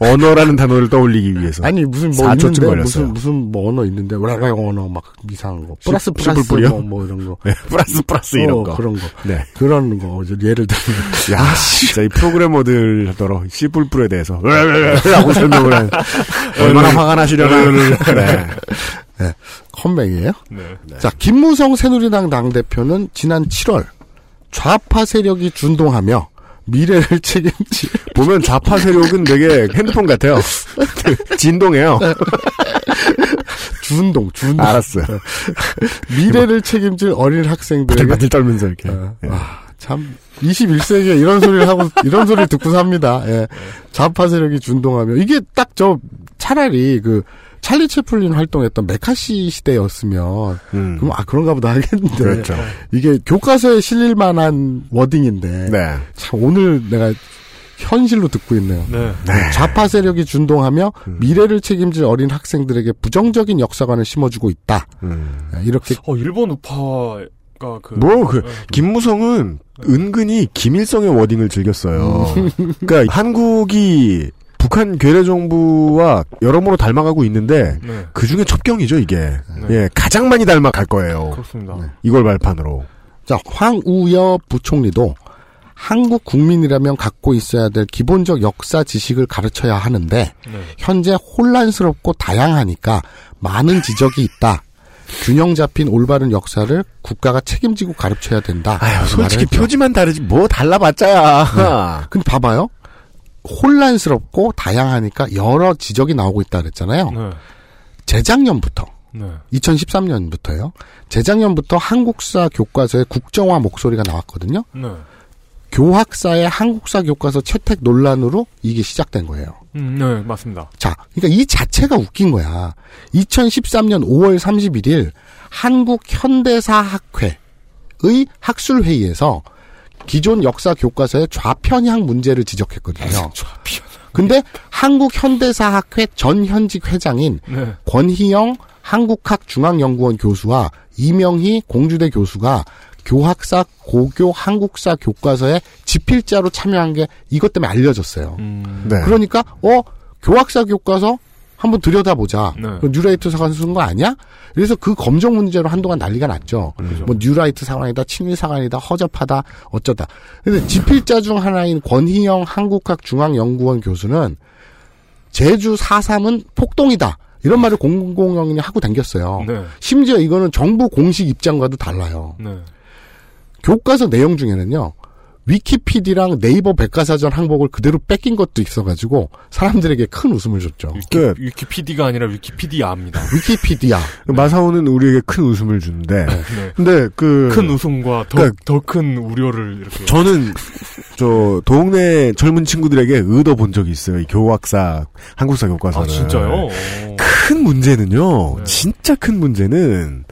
언어라는 단어를 떠올리기 위해서. 아니 무슨 뭐 4초쯤 있는데 걸렸어요. 무슨 무슨 뭐 언어 있는데 뭐라고 언어 막 이상한 거 플러스 시- 플러스? 뭐, 뭐 이런 거 네, 플러스 플러스 이런 어, 거. 그런 거 네. 그런 거 예를 들면 야, 진짜 이 프로그래머들 더러 씨뿔뿔에 대해서 라고 설명을 한 얼마나 화가 나시려나. 네. 네, 컴백이에요. 네. 자 김무성 새누리당 당 대표는 지난 7월 좌파 세력이 준동하며 미래를 책임질 보면 좌파 세력은 되게 핸드폰 같아요. 진동해요. 준동 준동 알았어요. 미래를 책임질 어린 학생들에게 바들바들 떨면서 이렇게. 예. 아, 참 21세기에 이런 소리를 하고 이런 소리를 듣고 삽니다. 예. 좌파 세력이 준동하며 이게 딱 저 차라리 그 찰리 채플린 활동했던 메카시 시대였으면 그럼 아 그런가 보다 하겠는데 음. 그렇죠. 이게 교과서에 실릴 만한 워딩인데 네. 참 오늘 내가 현실로 듣고 있네요. 네. 좌파 세력이 준동하며 미래를 책임질 어린 학생들에게 부정적인 역사관을 심어주고 있다. 예, 이렇게 어, 일본 우파가 그. 뭐, 그, 네. 김무성은 은근히 김일성의 워딩을 즐겼어요. 그러니까 한국이 북한 괴뢰 정부와 여러모로 닮아가고 있는데 네. 그 중에 첩경이죠 이게. 예, 가장 많이 닮아갈 거예요. 그렇습니다. 이걸 발판으로. 자, 황우여 부총리도 한국 국민이라면 갖고 있어야 될 기본적 역사 지식을 가르쳐야 하는데 네. 현재 혼란스럽고 다양하니까 많은 지적이 있다. 균형 잡힌 올바른 역사를 국가가 책임지고 가르쳐야 된다. 아유, 솔직히. 표지만 다르지 뭐 달라봤자야. 근데 봐봐요. 혼란스럽고 다양하니까 여러 지적이 나오고 있다 그랬잖아요. 네. 재작년부터 네. 2013년부터요. 재작년부터 한국사 교과서에 국정화 목소리가 나왔거든요. 네. 교학사의 한국사 교과서 채택 논란으로 이게 시작된 거예요. 음, 네, 맞습니다. 자, 그러니까 이 자체가 웃긴 거야. 2013년 5월 31일 한국 현대사 학회의 학술회의에서 기존 역사 교과서의 좌편향 문제를 지적했거든요. 좌편. 근데 한국 현대사학회 전 현직 회장인 네. 권희영 한국학중앙연구원 교수와 이명희 공주대 교수가 교학사 고교 한국사 교과서에 지필자로 참여한 게 이것 때문에 알려졌어요. 네. 그러니까 어 교학사 교과서 한번 들여다보자. 네. 그 뉴라이트 사관 쓴거 아니야? 그래서 그 검정 문제로 한동안 난리가 났죠. 뭐 뉴라이트 사관이다, 친일 사관이다, 허접하다, 어쩌다. 근데 집필자 중 하나인 권희영 한국학 중앙연구원 교수는 제주 4.3은 폭동이다. 이런 말을 공공연히 하고 다녔어요. 네. 심지어 이거는 정부 공식 입장과도 달라요. 네. 교과서 내용 중에는요. 위키피디랑 네이버 백과사전 항목을 그대로 뺏긴 것도 있어가지고 사람들에게 큰 웃음을 줬죠. 위키, 위키 피디가 아니라 위키피디아입니다. 위키피디아. 마사오는 우리에게 큰 웃음을 주는데. 네. 근데 그. 큰 웃음과 더, 그러니까 더큰 우려를 이렇게. 저는 저 동네 젊은 친구들에게 의도 본 적이 있어요. 이 교학사 한국사 교과서는. 아, 진짜요? 큰 문제는요. 진짜 큰 문제는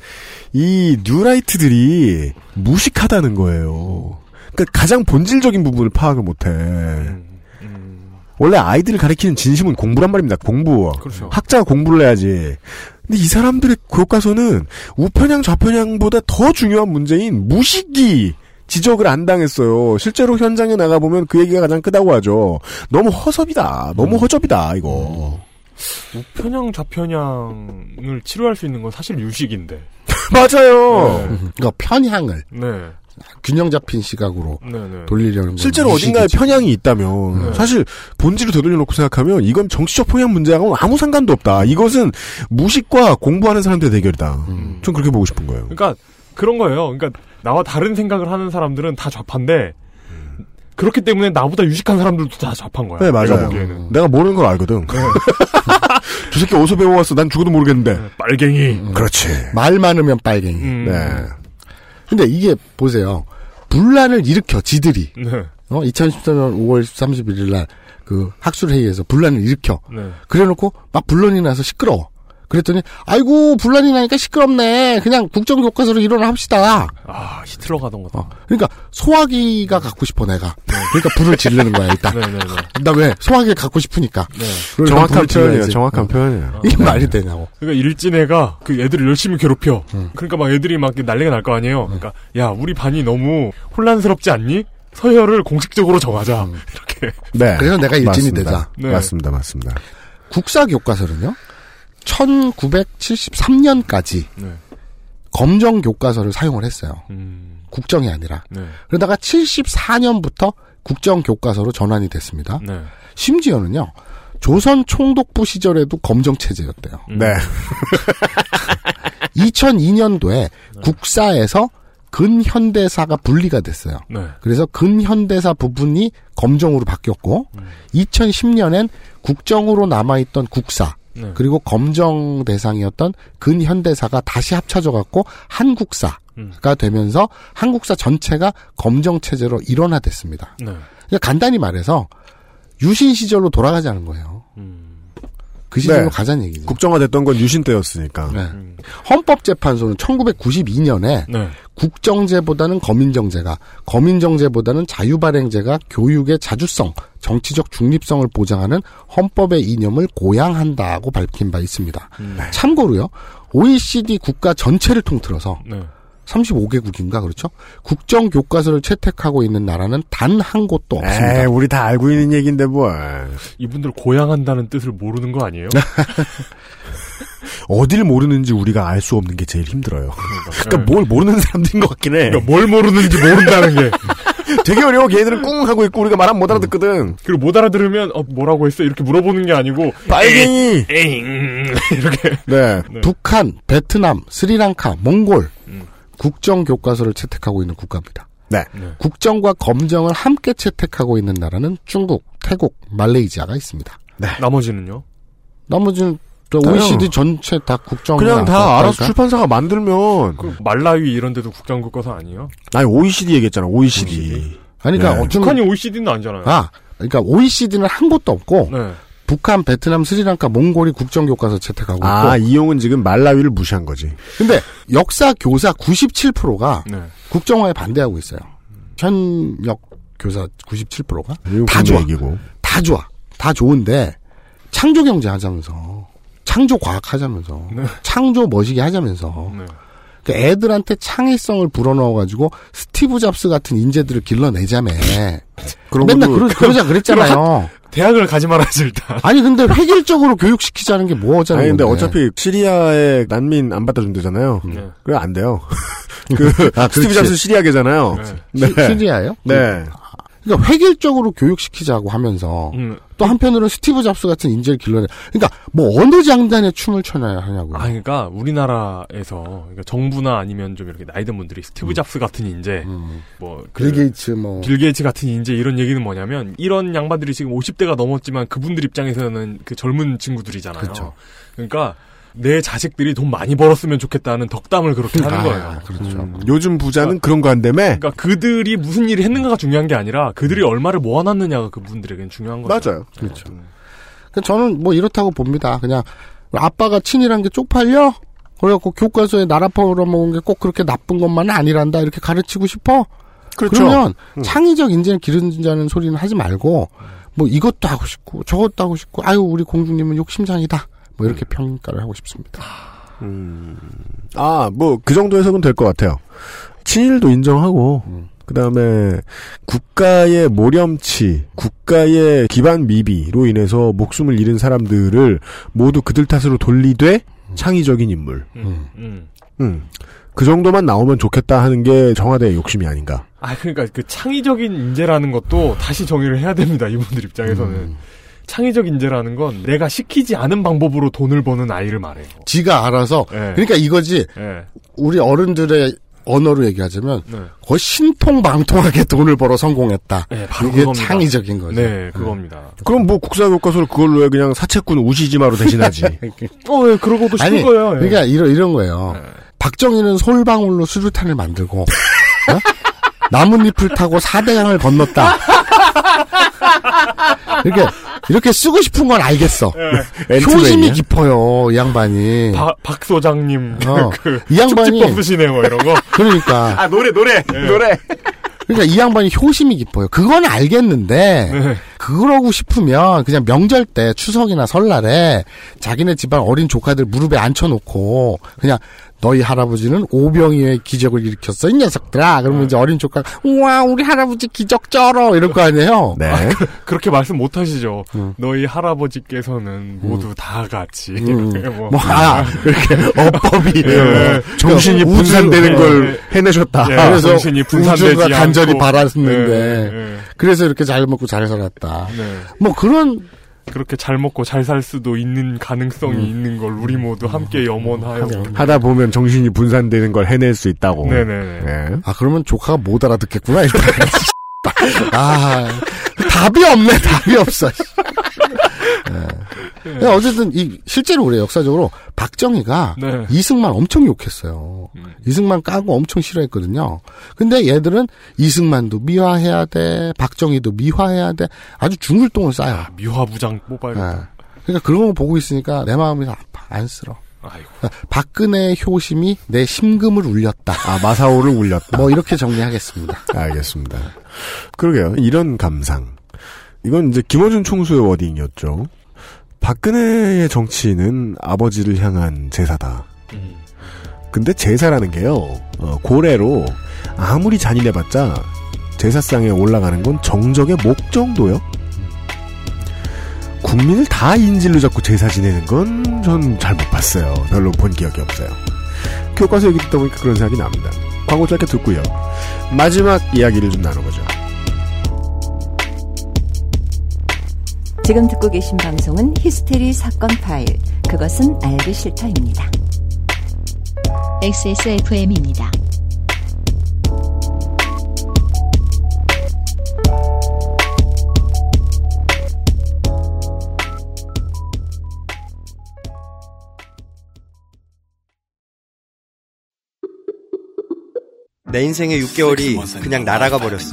이 뉴라이트들이 무식하다는 거예요. 그러니까 가장 본질적인 부분을 파악을 못해. 원래 아이들을 가리키는 진심은 공부란 말입니다. 공부. 그렇죠. 학자가 공부를 해야지. 근데 이 사람들의 교과서는 우편향 좌편향보다 더 중요한 문제인 무식이 지적을 안 당했어요. 실제로 현장에 나가보면 그 얘기가 가장 크다고 하죠. 너무 허섭이다. 너무 허접이다, 이거. 우편향 좌편향을 치료할 수 있는 건 사실 유식인데. 맞아요. 그러니까 편향을 네. 균형 잡힌 시각으로 네, 네. 돌리려는 건 실제로 어딘가에. 편향이 있다면 네. 사실 본질을 되돌려놓고 생각하면 이건 정치적 편향 문제하고는 아무 상관도 없다. 이것은 무식과 공부하는 사람들의 대결이다. 음. 전 그렇게 보고 싶은 거예요. 그러니까 그런 거예요. 그러니까 나와 다른 생각을 하는 사람들은 다 좌파인데 그렇기 때문에 나보다 유식한 사람들도 다 좌파인 거야. 네, 내가 맞아요. 보기에는. 내가 모르는 걸 알거든. 저 새끼 어디서 배워왔어? 난 죽어도 모르겠는데. 빨갱이. 그렇지. 말 많으면 빨갱이. 음. 네. 근데 이게 보세요. 분란을 일으켜 지들이. 네. 어 2014년 5월 31일 날 그 학술회의에서 분란을 일으켜. 네. 그래놓고 막 분란이 나서 시끄러워. 그랬더니 아이고 분란이 나니까 시끄럽네. 그냥 국정교과서로 일어나 합시다. 아 히틀러 가던 거다. 어, 그러니까 소화기가 갖고 싶어 내가. 그러니까 불을 지르는 거야 일단. 네, 네, 네. 나왜 소화기를 갖고 싶으니까. 네. 정확한. 표현이에요. 정확한 어. 표현이에요. 이게 말이 되냐고. 그러니까 일진애가 그 애들을 열심히 괴롭혀. 그러니까 막 애들이 막 난리가 날 거 아니에요. 그러니까 야 우리 반이 너무 혼란스럽지 않니? 서열을 공식적으로 정하자. 이렇게. 네. 그래서 내가 일진이 맞습니다. 되자. 네. 맞습니다. 맞습니다. 국사 교과서는요. 1973년까지 네. 검정 교과서를 사용을 했어요. 음. 국정이 아니라. 네. 그러다가 74년부터 국정 교과서로 전환이 됐습니다. 네. 심지어는요. 조선 총독부 시절에도 검정 체제였대요. 네. 2002년도에 국사에서 근현대사가 분리가 됐어요. 네. 그래서 근현대사 부분이 검정으로 바뀌었고 2010년엔 국정으로 남아있던 국사 네. 그리고 검정 대상이었던 근현대사가 다시 합쳐져 갖고 한국사가 음. 되면서 한국사 전체가 검정 체제로 일원화됐습니다. 네. 그러니까 간단히 말해서 유신 시절로 돌아가자는 거예요. 음. 그 시절로 네. 가자는 얘기죠. 국정화됐던 건 유신 때였으니까. 네. 헌법재판소는 1992년에 네. 국정제보다는 검인정제가, 검인정제보다는 자유발행제가 교육의 자주성, 정치적 중립성을 보장하는 헌법의 이념을 고양한다고 밝힌 바 있습니다. 참고로요, OECD 국가 전체를 통틀어서 네. 35개국인가 그렇죠? 국정 교과서를 채택하고 있는 나라는 단 한 곳도 없습니다. 에이, 우리 다 알고 있는 얘기인데 뭘. 이분들 고양한다는 뜻을 모르는 거 아니에요? 어딜 모르는지 우리가 알 수 없는 게 제일 힘들어요. 그러니까 네. 뭘 모르는 사람들인 것 같긴 해. 그러니까 뭘 모르는지 모른다는 게. 되게 어려워. 걔네들은 꿍 하고 있고 우리가 말하면 못 알아듣거든. 그리고 못 알아들으면 어 뭐라고 했어 이렇게 물어보는 게 아니고 빨갱이. 에잉 이렇게. 네. 네. 북한, 베트남, 스리랑카, 몽골 음. 국정 교과서를 채택하고 있는 국가입니다. 네. 네. 국정과 검정을 함께 채택하고 있는 나라는 중국, 태국, 말레이시아가 있습니다. 나머지는요? 나머지는. OECD 전체 다 국정 그냥 다 알아서 출판사가 만들면. 그 말라위 이런 데도 국정 교과서 아니에요? 아니, OECD 얘기했잖아, OECD. 아니 그러니까 네. 어쩌면 북한이 OECD는 아니잖아요. 아 그러니까 OECD는 한 곳도 없고 네. 북한, 베트남, 스리랑카, 몽골이 국정 교과서 채택하고 아, 있고 이용은 지금 말라위를 무시한 거지. 근데 역사 교사 97%가 네. 국정화에 반대하고 있어요. 현역 교사 97%가 이건 다 좋아. 얘기고. 다 좋아. 다 좋은데 창조 경제 하자면서 창조 과학 하자면서 네. 창조 머시기 하자면서 네. 그 애들한테 창의성을 불어넣어가지고 스티브 잡스 같은 인재들을 길러내자며 그런 맨날 그러, 그러자 그랬잖아요. 대학을 가지 말아야지 일단. 아니 근데 획일적으로 교육시키자는 게 뭐잖아요. 아니 근데 어차피 시리아에 난민 안 받아준대잖아요. 네. 그래 안 돼요. 그 아, 스티브. 잡스 시리아계잖아요. 시, 시리아요? 네. 그러니까 획일적으로 교육시키자고 하면서 음. 또 한편으로는 스티브 잡스 같은 인재를 길러내. 그러니까 뭐 어느 장단에 춤을 춰놔야 하냐고. 아, 그러니까 우리나라에서 그러니까 정부나 아니면 좀 이렇게 나이든 분들이 스티브 잡스 같은 인재, 뭐 그- 빌 게이츠 뭐 빌 게이츠 같은 인재 이런 얘기는 뭐냐면 이런 양반들이 지금 50대가 넘었지만 그분들 입장에서는 그 젊은 친구들이잖아요. 그렇죠. 그러니까 내 자식들이 돈 많이 벌었으면 좋겠다는 덕담을 그렇게 하는 아, 거예요. 그렇죠. 음, 요즘 부자는 그런 거 한다며? 그러니까 그들이 무슨 일을 했는가가 중요한 게 아니라 그들이 얼마를 모아놨느냐가 그분들에게는 중요한 거죠. 맞아요. 그렇죠. 그러니까 저는 뭐 이렇다고 봅니다. 그냥 아빠가 친이란 게 쪽팔려? 그래갖고 교과서에 나라 벌어먹은 게 꼭 그렇게 나쁜 것만은 아니란다 이렇게 가르치고 싶어? 그렇죠. 러면 음. 창의적 인재를 기른다는 소리는 하지 말고 뭐 이것도 하고 싶고 저것도 하고 싶고 아유 우리 공주님은 욕심장이다 뭐 이렇게 평가를 하고 싶습니다. 아, 뭐, 그 정도 해석은 될 것 같아요. 친일도 인정하고, 그 다음에, 국가의 모렴치, 국가의 기반 미비로 인해서 목숨을 잃은 사람들을 모두 그들 탓으로 돌리되 창의적인 인물. 음, 음. 음. 그 정도만 나오면 좋겠다 하는 게 정화대의 욕심이 아닌가. 아, 그러니까 그 창의적인 인재라는 것도 다시 정의를 해야 됩니다. 이분들 입장에서는. 음. 창의적 인재라는 건 내가 시키지 않은 방법으로 돈을 버는 아이를 말해요. 지가 알아서 네. 그러니까 이거지 예. 우리 어른들의 언어로 얘기하자면 네. 거의 신통방통하게 돈을 벌어 성공했다. 네, 바로 이게 그겁니다. 창의적인 거죠. 네, 그겁니다. 그럼 뭐 국사 교과서를 그걸로 해 그냥 사채꾼 우시지마로 대신하지. 어, 예, 그러고도 싶은 아니, 거예요. 예. 그러니까 이런 이런 거예요. 박정희는 솔방울로 수류탄을 만들고 어? 나뭇잎을 타고 사대강을 건넜다. 이렇게 이렇게 쓰고 싶은 건 알겠어. 예. 효심이 엔트맨이야? 깊어요, 이 양반이. 박, 박 소장님, 어. 그, 이 양반이- 축지법 쓰시네, 뭐, 이런 거. 그러니까 아, 노래, 노래, 노래. 그러니까 이 양반이 효심이 깊어요. 그건 알겠는데 네. 그러고 싶으면 그냥 명절 때 추석이나 설날에 자기네 집안 어린 조카들 무릎에 앉혀놓고 그냥 너희 할아버지는 오병이의 기적을 일으켰어 이 녀석들아. 그러면 이제 어린 조카 우와 우리 할아버지 기적 쩔어 이럴 거 아니에요. 네. 그렇게 말씀 못 하시죠. 너희 할아버지께서는 모두 다 같이. 음. 뭐. 뭐, 아, 이렇게 어법이 예. 어, 정신이 우주- 분산되는 예. 걸 해내셨다. 예, 그래서 정신이 분산되지 우주가 간절히 않고. 바랐는데 예, 예. 그래서 이렇게 잘 먹고 잘 살았다. 네. 뭐 그런 그렇게 잘 먹고 잘 살 수도 있는 가능성이 음. 있는 걸 우리 모두 함께 염원하여. 하다 보면 정신이 분산되는 걸 해낼 수 있다고. 네네네. 네. 아 그러면 조카가 못 알아듣겠구나 일단. 아 답이 없네 답이 없어. 네. 근데 어쨌든 이 실제로 요 역사적으로 박정희가 네. 이승만 엄청 욕했어요. 이승만 까고 엄청 싫어했거든요. 근데 얘들은 이승만도 미화해야 돼, 박정희도 미화해야 돼, 아주 중글동을 쌓여. 미화 부장 뽑아야겠다. 네. 그러니까 그런 거 보고 있으니까 내 마음이 아파, 안쓰러. 아이고. 박근혜의 효심이 내 심금을 울렸다. 아, 마사오를 울렸다. 뭐 이렇게 정리하겠습니다. 알겠습니다. 그러게요. 이런 감상. 이건 이제 김어준 총수의 워딩이었죠. 박근혜의 정치는 아버지를 향한 제사다. 근데 제사라는 게요, 어, 고래로 아무리 잔인해봤자 제사상에 올라가는 건 정적의 목 정도요? 국민을 다 인질로 잡고 제사 지내는 건 전 잘 못 봤어요. 별로 본 기억이 없어요. 교과서 얘기 듣다 보니까 그런 생각이 납니다. 광고 짧게 듣고요. 마지막 이야기를 좀 나눠보죠. 지금 듣고 계신 방송은 히스테리 사건 파일. 그것은 알기 싫다입니다. XSFM입니다. 내 인생의 6개월이 그냥 날아가 버렸어.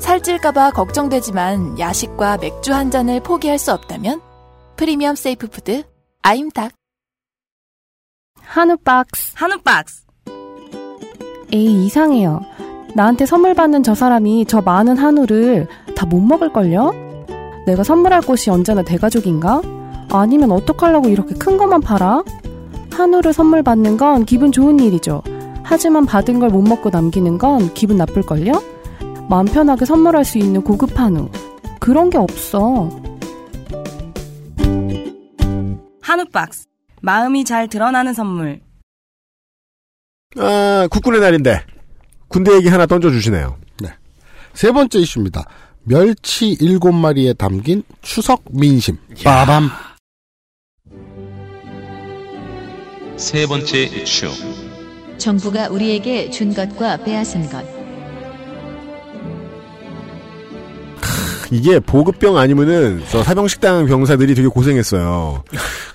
살찔까봐 걱정되지만 야식과 맥주 한 잔을 포기할 수 없다면 프리미엄 safe food 아임닭 한우 박스. 한우 박스. 에이, 이상해요. 나한테 선물 받는 저 사람이 저 많은 한우를 다 못 먹을걸요? 내가 선물할 곳이 언제나 대가족인가? 아니면 어떡하려고 이렇게 큰 것만 팔아? 한우를 선물 받는 건 기분 좋은 일이죠. 하지만 받은 걸 못 먹고 남기는 건 기분 나쁠걸요? 마음 편하게 선물할 수 있는 고급 한우. 그런 게 없어. 한우 박스. 마음이 잘 드러나는 선물. 아, 국군의 날인데 군대 얘기 하나 던져주시네요. 네. 세 번째 이슈입니다. 멸치 일곱 마리에 담긴 추석 민심. 빠밤. 세 번째 이슈. 정부가 우리에게 준 것과 빼앗은 것. 이게 보급병 아니면은 저 사병식당 병사들이 되게 고생했어요.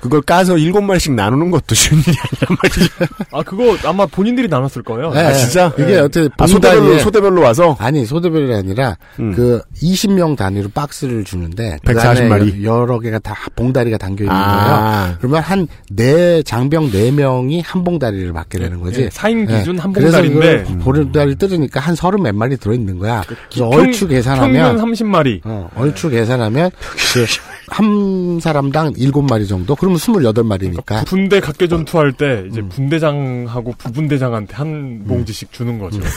그걸 까서 일곱 마리씩 나누는 것도 쉬운 일이 아니란 말이죠. 아 그거 아마 본인들이 나눴을 거예요. 네, 아, 진짜? 이게 네. 어떻게 아, 소대별로, 소대별로 와서? 아니 소대별이 아니라 음. 그 20명 단위로 박스를 주는데 그140 안에 마리? 여러 개가 다 봉다리가 담겨 있는 아. 거예요. 그러면 한 네 장병 네 명이 한 봉다리를 받게 되는 거지. 예, 사인 기준 한 그래서 봉다리인데. 이걸 봉다리 뜯으니까 한 서른 몇 마리 들어 있는 거야. 그래서 평- 얼추 계산하면 평균 30마리. 어, 얼추 계산하면 그 한 사람당 일곱 마리 정도? 그러면 스물여덟 마리니까. 분대 각계 전투할 때 음. 이제 분대장하고 부분대장한테 한 봉지씩 주는 거죠.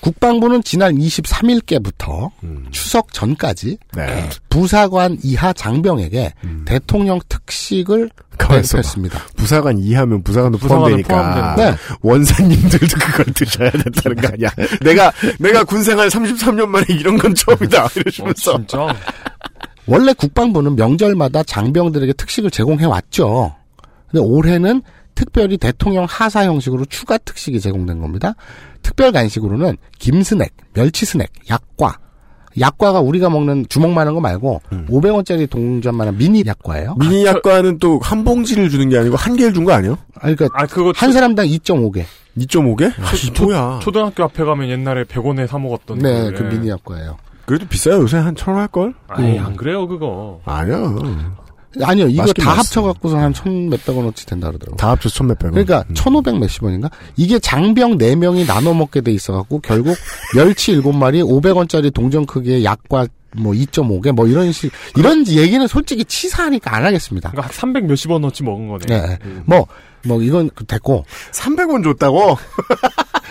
국방부는 지난 23일께부터 음. 추석 전까지 네. 부사관 이하 장병에게 대통령 특식을 가만있어. 배급했습니다. 부사관 이하면 부사관도 부사관은 포함되니까. 포함되는 네. 원사님들도 그걸 드셔야 된다는 거 아니야. 내가, 내가 군생활 33년 만에 이런 건 처음이다. 이러시면서. 진짜. 원래 국방부는 명절마다 장병들에게 특식을 제공해 왔죠. 근데 올해는 특별히 대통령 하사 형식으로 추가 특식이 제공된 겁니다. 특별 간식으로는 김 스낵, 멸치 스낵, 약과. 약과가 우리가 먹는 주먹만한 거 말고 500원짜리 동전만한 미니 약과예요. 미니 약과는 또 한 봉지를 주는 게 아니고 한 개를 준 거 아니에요? 아니, 그러니까 아 그거 한 사람당 2.5개. 2.5개? 아, 이 뭐야. 초등학교 앞에 가면 옛날에 100원에 사 먹었던 네, 그, 그 예. 미니 약과예요. 그래도 비싸요. 요새 한 천 원 할걸? 아이 안 그래요 그거. 아니야. 아니요, 이거 다. 합쳐갖고서 한 천 몇백 원어치 된다 그러더라고요. 다 합쳐서 천 몇백 원. 그러니까 천오백 몇십 원인가? 이게 장병 네명이 나눠 먹게 돼 있어갖고 결국 멸치 일곱 마리 500원짜리 동전 크기의 약과 뭐 2.5개 뭐 이런 식 이런 얘기는 솔직히 치사하니까 안 하겠습니다. 그러니까 300 몇십 원어치 먹은 거네. 네. 뭐, 뭐, 이건 됐고. 300원 줬다고?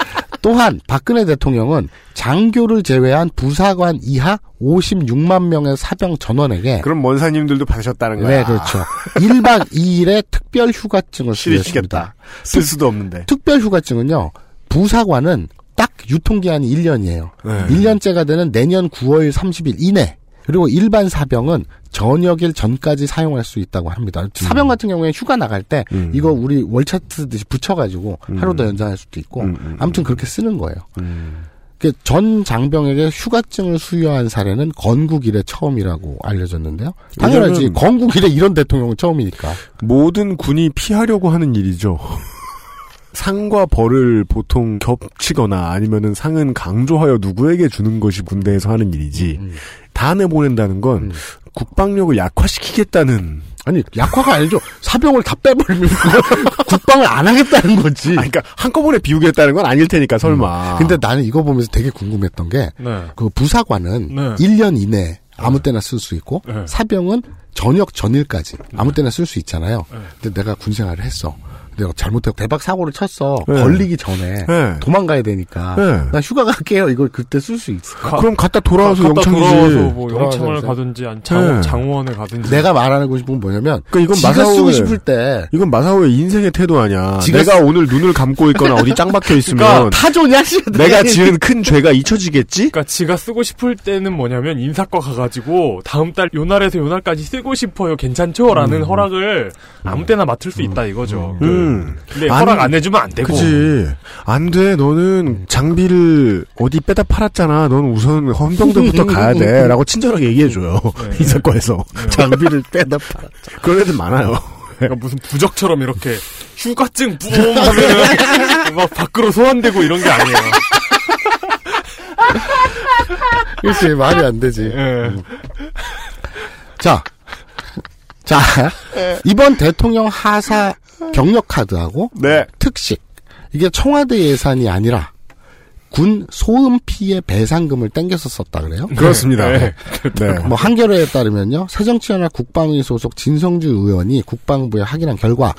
또한, 박근혜 대통령은 장교를 제외한 부사관 이하 56만 명의 사병 전원에게. 그럼 원사님들도 받으셨다는 거야. 네, 그렇죠. 1박 2일의 특별 휴가증을. 수여했습니다. 쓸 수도 없는데. 특별 휴가증은요, 부사관은 딱 유통기한이 1년이에요. 네. 1년째가 되는 내년 9월 30일 이내. 그리고 일반 사병은 저녁일 전까지 사용할 수 있다고 합니다. 사병 같은 경우에 휴가 나갈 때 음. 이거 우리 월차 쓰듯이 붙여가지고 음. 하루 더 연장할 수도 있고 음, 음, 아무튼 그렇게 쓰는 거예요. 음. 그전 장병에게 휴가증을 수여한 사례는 건국 이래 처음이라고 알려졌는데요. 당연하지. 왜냐면- 건국 이래 이런 대통령은 처음이니까. 모든 군이 피하려고 하는 일이죠. 상과 벌을 보통 겹치거나 아니면은 상은 강조하여 누구에게 주는 것이 군대에서 하는 일이지. 음. 다 내보낸다는 건 국방력을 약화시키겠다는. 아니 약화가 아니죠. 사병을 다 빼버리면 국방을 안 하겠다는 거지. 아니, 그러니까 한꺼번에 비우겠다는 건 아닐 테니까 설마. 근데 나는 이거 보면서 되게 궁금했던 게, 네. 그 부사관은 네. 1년 이내 아무 때나 쓸 수 있고, 네. 사병은 저녁 전일까지 아무 때나 쓸 수 있잖아요. 네. 근데 내가 군 생활을 했어. 내가 잘못해서 대박 사고를 쳤어. 네. 걸리기 전에 네. 도망가야 되니까. 네. 나 휴가 갈게요. 이걸 그때 쓸 수 있을까? 그럼 갔다 돌아와서 영창이지. 돌아와서 뭐 돌아와서 영창을. 가든지 아니 장, 네. 장원에 가든지. 내가 말하고 싶은 건 뭐냐면, 그러니까 이건 지가 마사오의- 쓰고 싶을 때, 이건 마사오의 인생의 태도 아니야. 지가 내가 오늘 눈을 감고 있거나 어디 짱 박혀 있으면 그러니까 타조냐? 내가 지은 큰 죄가 잊혀지겠지? 그러니까 지가 쓰고 싶을 때는 뭐냐면 인사과 가가지고 다음 달 요 날에서 요 날까지 쓰고 싶어요 괜찮죠라는 허락을 아무 때나 맡을 수 있다 이거죠. 그- 음. 근데 안- 허락 안 해주면 안 되고. 그지. 안 돼. 너는 장비를 어디 빼다 팔았잖아. 넌 우선 헌병대부터 가야 돼. 라고 친절하게 얘기해줘요. 네. 인사과에서. 장비를 빼다 팔아. 그런 애들 많아요. 그러니까 무슨 부적처럼 이렇게 휴가증 뿜 하면 막 밖으로 소환되고 이런 게 아니에요. 그렇지 말이 안 되지. 음. 자, 자 이번 대통령 하사 경력 카드하고 네. 특식 이게 청와대 예산이 아니라 군 소음 피해 배상금을 땡겨서 썼다 그래요? 그렇습니다. 네. 네. 뭐 한겨레에 따르면요 새정치연합 국방위 소속 진성주 의원이 국방부에 확인한 결과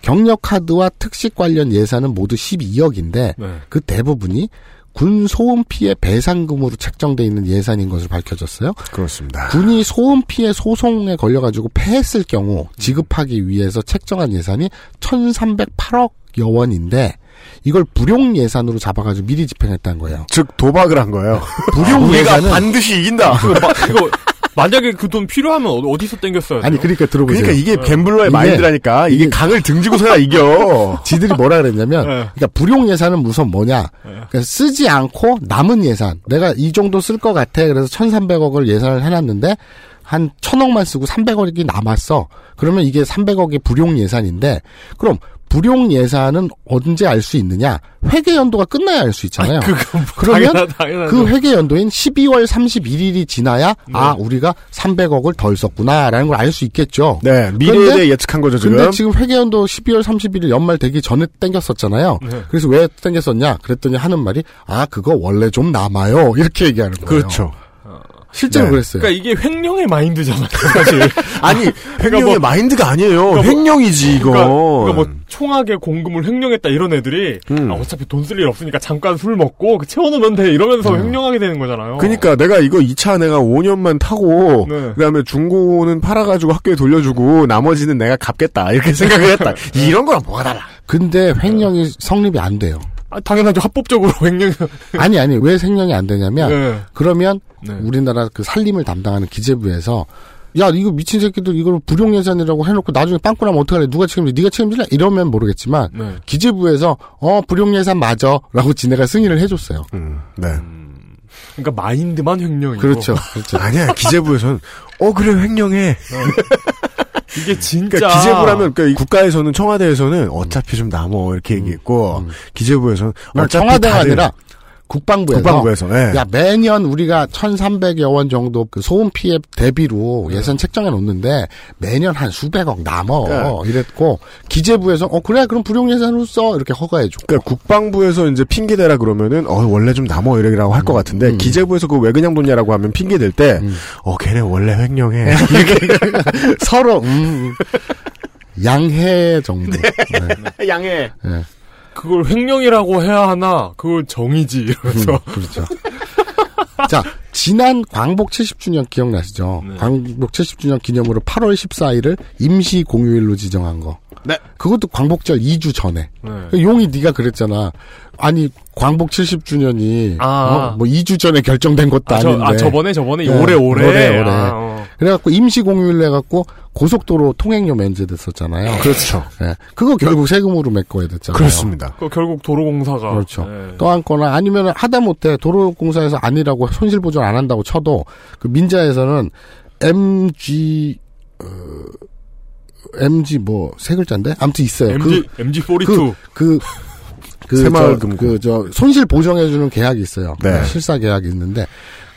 경력 카드와 특식 관련 예산은 모두 12억인데 네. 그 대부분이 군 소음 피해 배상금으로 책정돼 있는 예산인 것으로 밝혀졌어요. 그렇습니다. 군이 소음 피해 소송에 걸려가지고 패했을 경우 지급하기 위해서 책정한 예산이 1,308억 여 원인데 이걸 불용 예산으로 잡아가지고 미리 집행했다는 거예요. 즉 도박을 한 거예요. 불용 우리가 예산은 반드시 이긴다. 그거 만약에 그 돈 필요하면 어- 어디서 땡겼어요? 아니 그러니까 들어보세요. 그러니까 이게 갬블러의 이게- 마인드라니까 이게 강을 등지고서야 이겨. 지들이 뭐라 그랬냐면, 네. 그러니까 불용 예산은 우선 뭐냐? 그러니까 쓰지 않고 남은 예산. 내가 이 정도 쓸 것 같아. 그래서 1,300억을 예산을 해놨는데 한 1,000억만 쓰고 300억이 남았어. 그러면 이게 300억의 불용 예산인데, 그럼 불용 예산은 언제 알 수 있느냐? 회계 연도가 끝나야 알 수 있잖아요. 그러면 당연하- 당연하죠. 그 회계 연도인 12월 31일이 지나야 아 우리가 300억을 덜 썼구나라는 걸 알 수 있겠죠. 네, 미래에 대해 예측한 거죠 지금. 근데 지금 회계 연도 12월 31일 연말 되기 전에 땡겼었잖아요. 네. 그래서 왜 땡겼었냐? 그랬더니 하는 말이 아 그거 원래 좀 남아요. 이렇게 얘기하는 거예요. 그렇죠. 실제로 네. 그랬어요. 그러니까 이게 횡령의 마인드잖아요, 사실. 아니 횡령의 뭐- 마인드가 아니에요. 그러니까 뭐- 횡령이지 이거. 그러니까, 그러니까 뭐 총학의 공금을 횡령했다 이런 애들이 음. 아, 어차피 돈 쓸 일 없으니까 잠깐 술 먹고 그 채워놓으면 돼 이러면서 횡령하게 되는 거잖아요. 그러니까 내가 이거 2차 내가 5년만 타고 네. 그 다음에 중고는 팔아가지고 학교에 돌려주고 나머지는 내가 갚겠다 이렇게 생각을 했다. 이런 거랑 뭐가 달라? 근데 횡령이 성립이 안 돼요. 아, 당연하죠. 합법적으로 횡령. 아니 아니 왜 횡령이 안 되냐면 네. 그러면 네. 우리나라 그 살림을 담당하는 기재부에서 야 이거 미친 새끼들 이걸 불용 예산이라고 해놓고 나중에 빵꾸 나면 어떡할래 누가 책임져 네가 책임질래 이러면 모르겠지만 네. 기재부에서 어 불용 예산 맞아라고 지네가 승인을 해줬어요. 네. 그러니까 마인드만 횡령이고. 그렇죠. 그렇죠. 아니야 기재부에서는 어 그래 횡령해. 이게 진짜. 그러니까 기재부라면 그러니까 이 국가에서는 청와대에서는 어차피 좀 남어 이렇게 얘기했고 기재부에서는 음, 어차피 청와대가 다들 아니라 국방부에서, 국방부에서, 예. 야 매년 우리가 1,300여 원 정도 그 소음 피해 대비로 예산 책정해 놓는데 매년 한 수백억 남어 그러니까. 이랬고 기재부에서 어 그래 그럼 불용 예산으로 써 이렇게 허가해 줘. 그러니까 국방부에서 이제 핑계 대라 그러면은 어 원래 좀 남어 이러라고 할것 같은데 음. 기재부에서 그 왜 그냥 돈냐라고 하면 핑계 댈때어 걔네 원래 횡령해. 서로 음, 양해 정도. 네. 양해. 네. 그걸 횡령이라고 해야 하나? 그걸 정이지 이러면서. 음, 그렇죠. 자, 지난 광복 70주년 기억나시죠? 네. 광복 70주년 기념으로 8월 14일을 임시 공휴일로 지정한 거. 네. 그것도 광복절 2주 전에. 네. 용이 네가 그랬잖아. 아니 광복 70주년이 아. 뭐 2주 전에 결정된 것도 아, 저, 아닌데. 아, 저번에 저번에 네, 올해 올해. 올해 올해. 아, 어. 그래갖고 임시 공휴일 해갖고 고속도로 통행료 면제됐었잖아요. 그렇죠. 네. 그거 결국 세금으로 메꿔야 됐잖아요. 그렇습니다. 그 결국 도로공사가 그렇죠. 네. 떠안거나 아니면 하다못해 도로공사에서 아니라고 손실 보전 안 한다고 쳐도 그 민자에서는 MG 어, MG 뭐 세 글자인데 아무튼 있어요. MG MG 42. 그, 그, 새마을 금고. 그, 저, 손실 보정해주는 계약이 있어요. 네. 실사 계약이 있는데,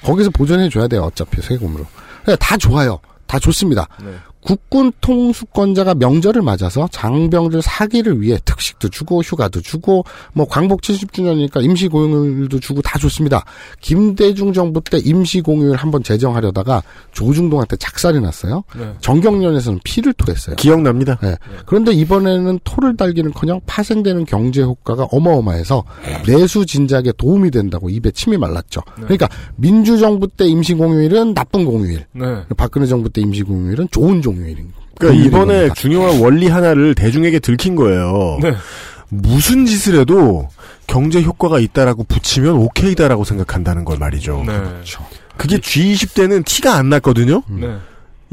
거기서 보전해 줘야 돼요, 어차피, 세금으로. 그러니까 다 좋아요. 다 좋습니다. 네. 국군 통수권자가 명절을 맞아서 장병들 사기를 위해 특식도 주고 휴가도 주고 뭐 광복 70주년이니까 임시 공휴일도 주고 다 좋습니다. 김대중 정부 때 임시 공휴일 한번 제정하려다가 조중동한테 작살이 났어요. 네. 정경련에서는 피를 토했어요. 기억납니다. 네. 그런데 이번에는 토를 달기는커녕 파생되는 경제 효과가 어마어마해서 내수 진작에 도움이 된다고 입에 침이 말랐죠. 그러니까 민주정부 때 임시 공휴일은 나쁜 공휴일, 네. 박근혜 정부 때 임시 공휴일은 좋은 종 휴일인. 그러니까 공휴일인 이번에 겁니다. 중요한 원리 하나를 대중에게 들킨 거예요. 네. 무슨 짓을 해도 경제 효과가 있다라고 붙이면 오케이다라고 생각한다는 걸 말이죠. 네. 그게 G20 때는 티가 안 났거든요. 네.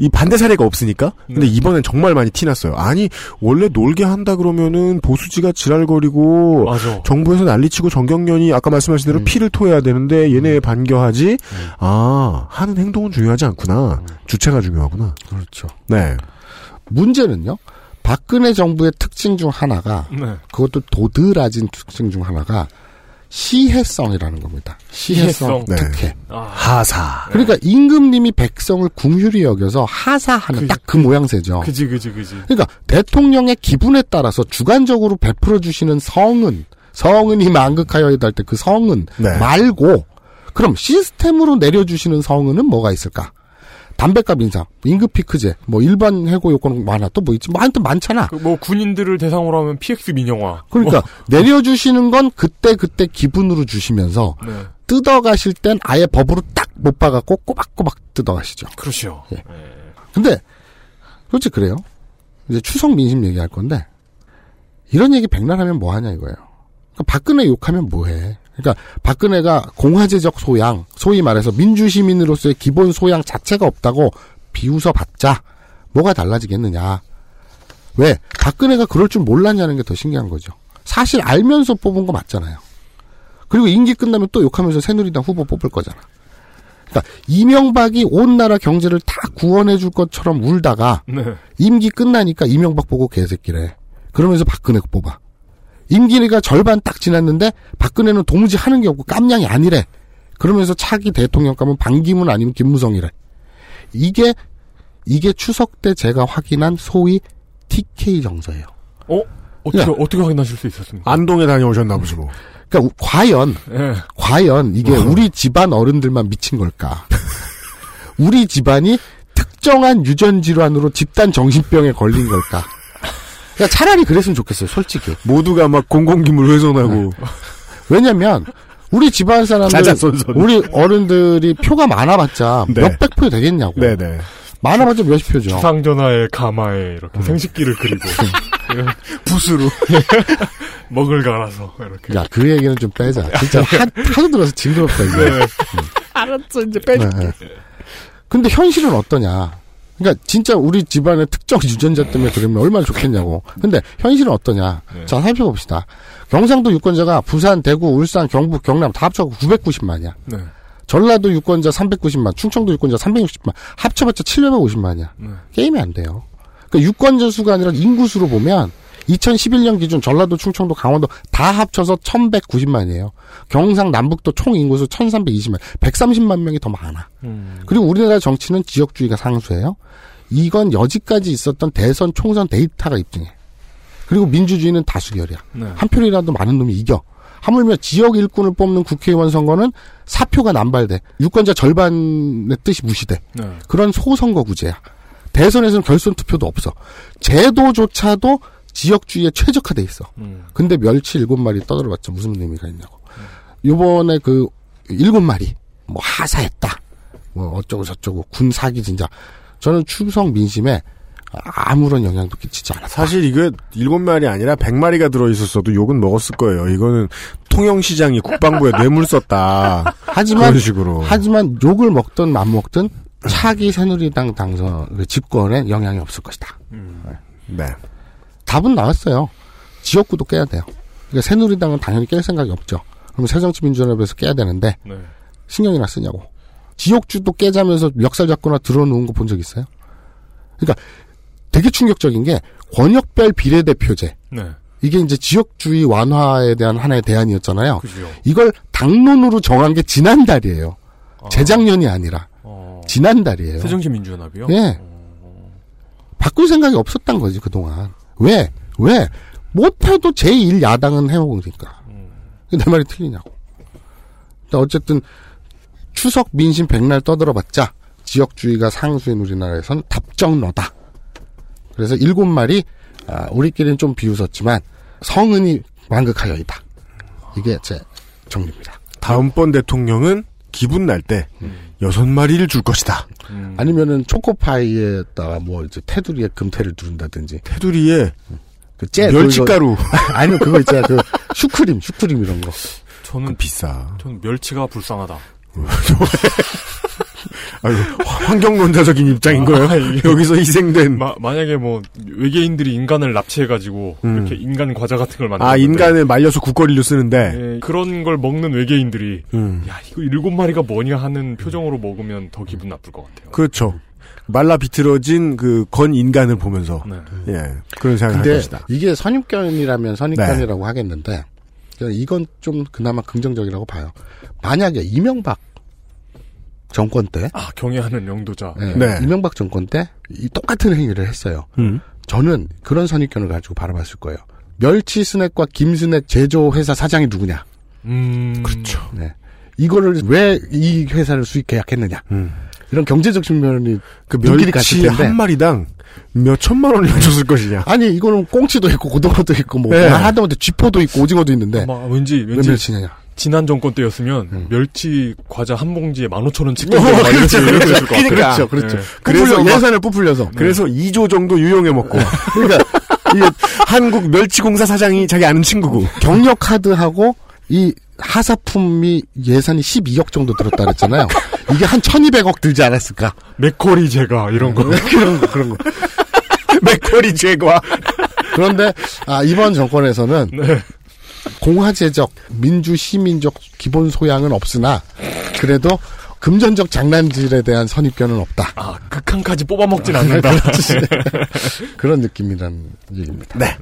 이 반대 사례가 없으니까. 근데 이번엔 정말 많이 티 났어요. 아니 원래 놀게 한다 그러면은 보수지가 지랄거리고 맞아. 정부에서 난리치고 정경련이 아까 말씀하신 대로 피를 토해야 되는데 얘네 반겨하지. 아 하는 행동은 중요하지 않구나. 주체가 중요하구나. 그렇죠. 네. 문제는요. 박근혜 정부의 특징 중 하나가 네. 그것도 도드라진 특징 중 하나가 시혜성이라는 겁니다. 시혜성, 시혜성. 네. 특혜. 하사. 그러니까 임금님이 백성을 궁휼히 여겨서 하사하는 딱 그 모양새죠. 그지 그지 그지. 그러니까 대통령의 기분에 따라서 주관적으로 베풀어 주시는 성은 성은이 만극하여이다 할때그 성은 네. 말고 그럼 시스템으로 내려주시는 성은은 뭐가 있을까? 담배값 인상, 임금 피크제, 뭐 일반 해고 요건 많아 또 뭐 있지? 뭐 하여튼 많잖아. 그 뭐 군인들을 대상으로 하면 PX 민영화. 그러니까 뭐, 내려주시는 건 그때 그때 기분으로 주시면서 네. 뜯어가실 땐 아예 법으로 딱 못 박았고 꼬박꼬박 뜯어가시죠. 그렇죠. 예. 근데 솔직히 그래요. 이제 추석 민심 얘기할 건데 이런 얘기 백날 하면 뭐 하냐 이거예요. 그러니까 박근혜 욕하면 뭐해. 그러니까 박근혜가 공화제적 소양, 소위 말해서 민주시민으로서의 기본 소양 자체가 없다고 비웃어 봤자 뭐가 달라지겠느냐. 왜? 박근혜가 그럴 줄 몰랐냐는 게 더 신기한 거죠. 사실 알면서 뽑은 거 맞잖아요. 그리고 임기 끝나면 또 욕하면서 새누리당 후보 뽑을 거잖아. 그러니까 이명박이 온 나라 경제를 다 구원해 줄 것처럼 울다가 네. 임기 끝나니까 이명박 보고 개새끼래. 그러면서 박근혜 뽑아. 임기가 절반 딱 지났는데 박근혜는 도무지 하는 게 없고 깜냥이 아니래. 그러면서 차기 대통령 가면 반기문 아니면 김무성이래. 이게 이게 추석 때 제가 확인한 소위 TK 정서예요. 어? 어떻게 야. 어떻게 확인하실 수 있었습니까? 안동에 다녀오셨나 보지 뭐. 그러니까 우- 과연 예. 과연 이게 우리 집안 어른들만 미친 걸까? 우리 집안이 특정한 유전 질환으로 집단 정신병에 걸린 걸까? 그러니까 차라리 그랬으면 좋겠어요, 솔직히. 모두가 막 공공기물 훼손하고. 왜냐면 우리 집안 사람들. 우리 어른들이 표가 많아봤자 네. 몇백 표 되겠냐고. 네네. 많아봤자 몇십 표죠. 주상전화에 가마에 이렇게 생식기를 그리고 붓으로 먹을 갈아서 이렇게. 야, 그 얘기는 좀 빼자. 진짜 하, 하도 들어서 징그럽다, 이거. 네. 알았어 이제 네, 네. 근데 현실은 어떠냐? 그러니까 진짜 우리 집안의 특정 유전자 때문에 그러면 얼마나 좋겠냐고. 근데 현실은 어떠냐? 자 살펴봅시다. 경상도 유권자가 부산, 대구, 울산, 경북, 경남 다 합쳐서 990만이야. 네. 전라도 유권자 390만, 충청도 유권자 360만, 합쳐봤자 750만이야. 네. 게임이 안 돼요. 그러니까 유권자 수가 아니라 인구 수로 보면 2011년 기준 전라도, 충청도, 강원도 다 합쳐서 1190만이에요. 경상, 남북도 총 인구수 1320만, 130만 명이 더 많아. 음. 그리고 우리나라 정치는 지역주의가 상수예요. 이건 여지까지 있었던 대선 총선 데이터가 입증해. 그리고 민주주의는 다수결이야. 네. 한 표이라도 많은 놈이 이겨. 하물며 지역 일꾼을 뽑는 국회의원 선거는 사표가 남발돼. 유권자 절반의 뜻이 무시돼. 네. 그런 소선거구제야. 대선에서는 결선 투표도 없어. 제도조차도 지역주의에 최적화돼 있어. 음. 근데 멸치 일곱 마리 떠들어봤자 무슨 의미가 있냐고. 요번에 그 일곱 마리 뭐 하사했다. 뭐 어쩌고 저쩌고 군 사기 진짜. 저는 추석 민심에 아무런 영향도 끼치지 않았다. 사실 이거 일곱 마리 아니라 백 마리가 들어 있었어도 욕은 먹었을 거예요. 이거는 통영시장이 국방부에 뇌물 썼다. 하지만 그런 식으로. 하지만 욕을 먹든 안 먹든 차기 새누리당 당선 그 집권에 영향이 없을 것이다. 네. 답은 나왔어요. 지역구도 깨야 돼요. 그러니까 새누리당은 당연히 깰 생각이 없죠. 그럼 새정치민주연합에서 깨야 되는데 네. 신경이나 쓰냐고. 지역주도 깨자면서 멱살 잡거나 들어놓은 거 본 적 있어요? 그러니까 되게 충격적인 게 권역별 비례대표제. 네. 이게 이제 지역주의 완화에 대한 하나의 대안이었잖아요. 그죠. 이걸 당론으로 정한 게 지난달이에요. 재작년이 아니라 지난달이에요. 새정치민주연합이요? 예. 바꿀 생각이 없었단 거지 그동안. 왜? 왜? 못해도 제1야당은 해먹으니까. 내 말이 틀리냐고. 근데 어쨌든 추석 민심 백날 떠들어봤자 지역주의가 상수인 우리나라에선 답정너다. 그래서 일곱 마리 아, 우리끼리는 좀 비웃었지만 성은이 완극하여이다. 이게 제 정리입니다. 다음번 대통령은 기분 날 때 여섯 마리를 줄 것이다. 아니면은 초코파이에다가 뭐 이제 테두리에 금태를 두른다든지. 테두리에 그 째 멸치가루. 아니면 그거 있잖아 그 슈크림 슈크림 이런 거. 저는 비싸. 저는 멸치가 불쌍하다. 아유, 환경론자적인 입장인 거예요. 아, 여기서 희생된. 마, 만약에 뭐 외계인들이 인간을 납치해가지고 음. 이렇게 인간 과자 같은 걸 만들어. 아, 인간을 말려서 국거리로 쓰는데. 예, 그런 걸 먹는 외계인들이 음. 야 이거 일곱 마리가 뭐냐 하는 표정으로 먹으면 더 기분 나쁠 것 같아요. 그렇죠. 말라 비틀어진 그 건 인간을 보면서 네. 예 그런 생각을 할 근데 것이다. 이게 선입견이라면 선입견이라고 하겠는데 저는 이건 좀 그나마 긍정적이라고 봐요. 만약에 이명박 정권 때 아 경애하는 영도자. 네, 네. 이명박 정권 때 이 똑같은 행위를 했어요. 음. 저는 그런 선입견을 가지고 바라봤을 거예요. 멸치 스낵과 김 스낵 제조 회사 사장이 누구냐? 음. 그렇죠. 네. 이거를 왜 이 회사를 수익 계약했느냐? 이런 경제적 측면이 그 눈길이 갔을 멸치 텐데. 한 마리당 몇 천만 원을 줬을 것이냐. 아니 이거는 꽁치도 있고 고등어도 있고 뭐 네. 하다못해 쥐포도 있고 오징어도 있는데 아마 왠지 왜 왠지 멸치냐? 지난 정권 때였으면 멸치 과자 한 봉지에 만 오천 원 어, 찍고 그렇죠, 이랬을 것 같아요. 그러니까. 그렇죠, 그렇죠. 네. 그래서 막- 예산을 부풀려서. 그래서 2조 정도 유용해 먹고. 그러니까 이게 한국 멸치공사 사장이 자기 아는 친구고. 경력 카드하고 이 하사품이 예산이 12억 정도 들었다 그랬잖아요. 이게 한 1200억 들지 않았을까? 맥커리 제가 이런 거. 그런 거, 그런 거. 맥커리 제과. 그런데, 아, 이번 정권에서는 네. 공화제적, 민주, 시민적 기본 소양은 없으나, 그래도 금전적 장난질에 대한 선입견은 없다. 아 극한까지 뽑아먹진 않는다. 그런 느낌이라는 얘기입니다. 네.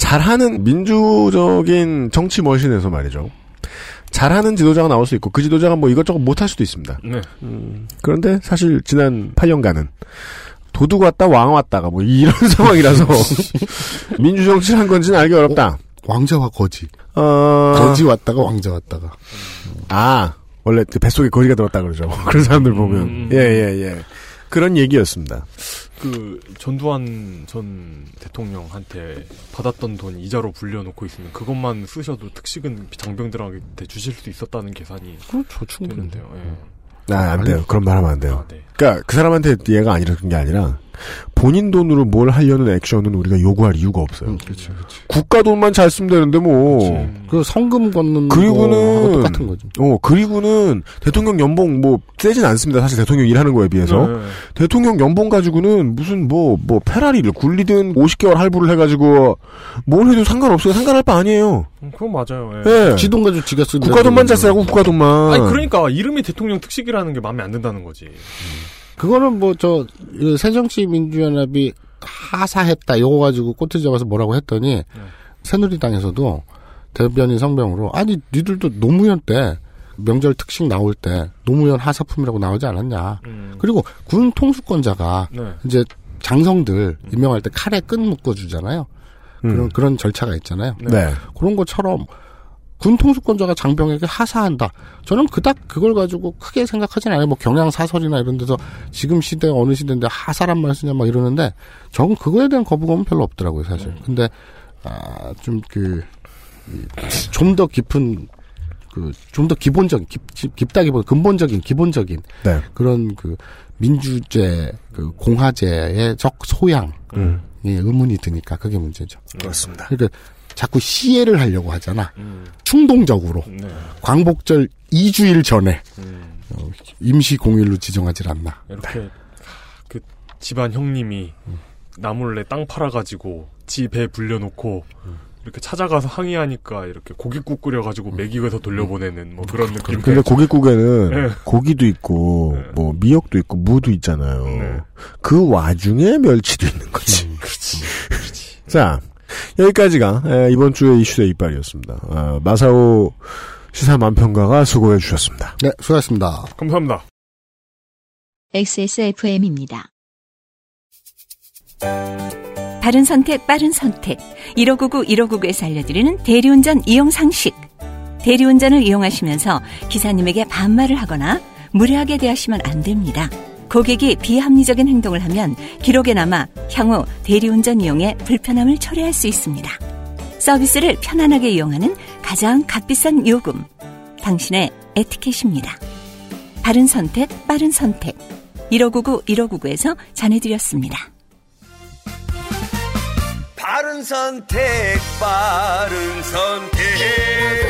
잘하는 민주적인 정치 머신에서 말이죠. 잘하는 지도자가 나올 수 있고 그 지도자가 뭐 이것저것 못할 수도 있습니다. 네. 그런데 사실 지난 8년간은 도둑 왔다 왕 왔다가 뭐 이런 상황이라서 민주 정치를 한 건지는 알기 어렵다. 왕자와 거지. 어... 거지 왔다가 왕자 왔다가. 아 원래 그 뱃속에 거지가 들었다 그러죠. 그런 사람들 보면 음. 예예 예. 그런 얘기였습니다. 그 전두환 전 대통령한테 받았던 돈 이자로 불려놓고 있으면 그것만 쓰셔도 특식은 장병들한테 주실 수 있었다는 계산이 그렇죠, 충분히. 되는데요. 예. 아, 안 돼요. 그런 말 하면 안 돼요. 아, 네. 그러니까 그 사람한테 얘가 아니라 그런 게 아니라 본인 돈으로 뭘 하려는 액션은 우리가 요구할 이유가 없어요. 그렇죠, 그렇죠. 국가 돈만 잘 쓰면 되는데 뭐. 그 성금 걷는 그리고는 거하고 똑같은 거죠. 어 그리고는 대통령 연봉 뭐 세진 않습니다. 사실 대통령 일하는 거에 비해서 네. 대통령 연봉 가지고는 무슨 뭐뭐 페라리를 굴리든 50개월 할부를 해가지고 뭘 해도 상관없어요. 상관할 바 아니에요. 음, 그건 맞아요. 예. 예. 지돈 가지고 지가 쓴 국가 돈만 잘 쓰라고 국가 돈만. 아니 그러니까 이름이 대통령 특식이라는 게 마음에 안 든다는 거지. 그거는 뭐 저 새정치민주연합이 하사했다 이거 가지고 꼬투리 잡아서 뭐라고 했더니 새누리당에서도 대변인 성명으로 아니 니들도 노무현 때 명절 특식 나올 때 노무현 하사품이라고 나오지 않았냐. 그리고 군 통수권자가 네. 이제 장성들 임명할 때 칼에 끈 묶어 주잖아요. 그런 음. 그런 절차가 있잖아요. 네. 그런 것처럼 군 통수권자가 장병에게 하사한다. 저는 그닥 그걸 가지고 크게 생각하진 않아요. 뭐 경향 사설이나 이런 데서 지금 시대가 어느 시대인데 하사란 말 쓰냐 막 이러는데 저는 그거에 대한 거부감은 별로 없더라고요, 사실. 근데 아, 좀 그 좀 더 깊은 그 좀 더 기본적인 깊, 깊다기보다 근본적인 기본적인 네. 그런 그 민주제 그 공화제의 적 소양 음. 이 의문이 드니까 그게 문제죠. 그렇습니다. 그러니까 자꾸 시해를 하려고 하잖아. 음. 충동적으로 네. 광복절 2주일 전에 음. 어, 임시 공휴일로 지정하질 않나. 이렇게 그 집안 형님이 나몰래 땅 팔아가지고 지배 불려놓고 이렇게 찾아가서 항의하니까 이렇게 고깃국 끓여가지고 먹이고서 돌려보내는 뭐 그런 느낌. 근데 고깃국에는 네. 고기도 있고 뭐 미역도 있고 무도 있잖아요. 네. 그 와중에 멸치도 있는 거지. 음, 그렇지. 자 여기까지가 에, 이번 주의 이슈의 이빨이었습니다. 아, 마사오 시사 만평가가 수고해 주셨습니다. 네, 수고하셨습니다. 감사합니다. XSFM입니다. 바른 선택, 빠른 선택. 1599, 1599에서 알려드리는 대리운전 이용 상식. 대리운전을 이용하시면서 기사님에게 반말을 하거나 무례하게 대하시면 안 됩니다. 고객이 비합리적인 행동을 하면 기록에 남아 향후 대리운전 이용에 불편함을 초래할 수 있습니다. 서비스를 편안하게 이용하는 가장 값비싼 요금. 당신의 에티켓입니다. 바른 선택, 빠른 선택. 1599, 1599에서 전해드렸습니다. 바른 선택, 바른 선택.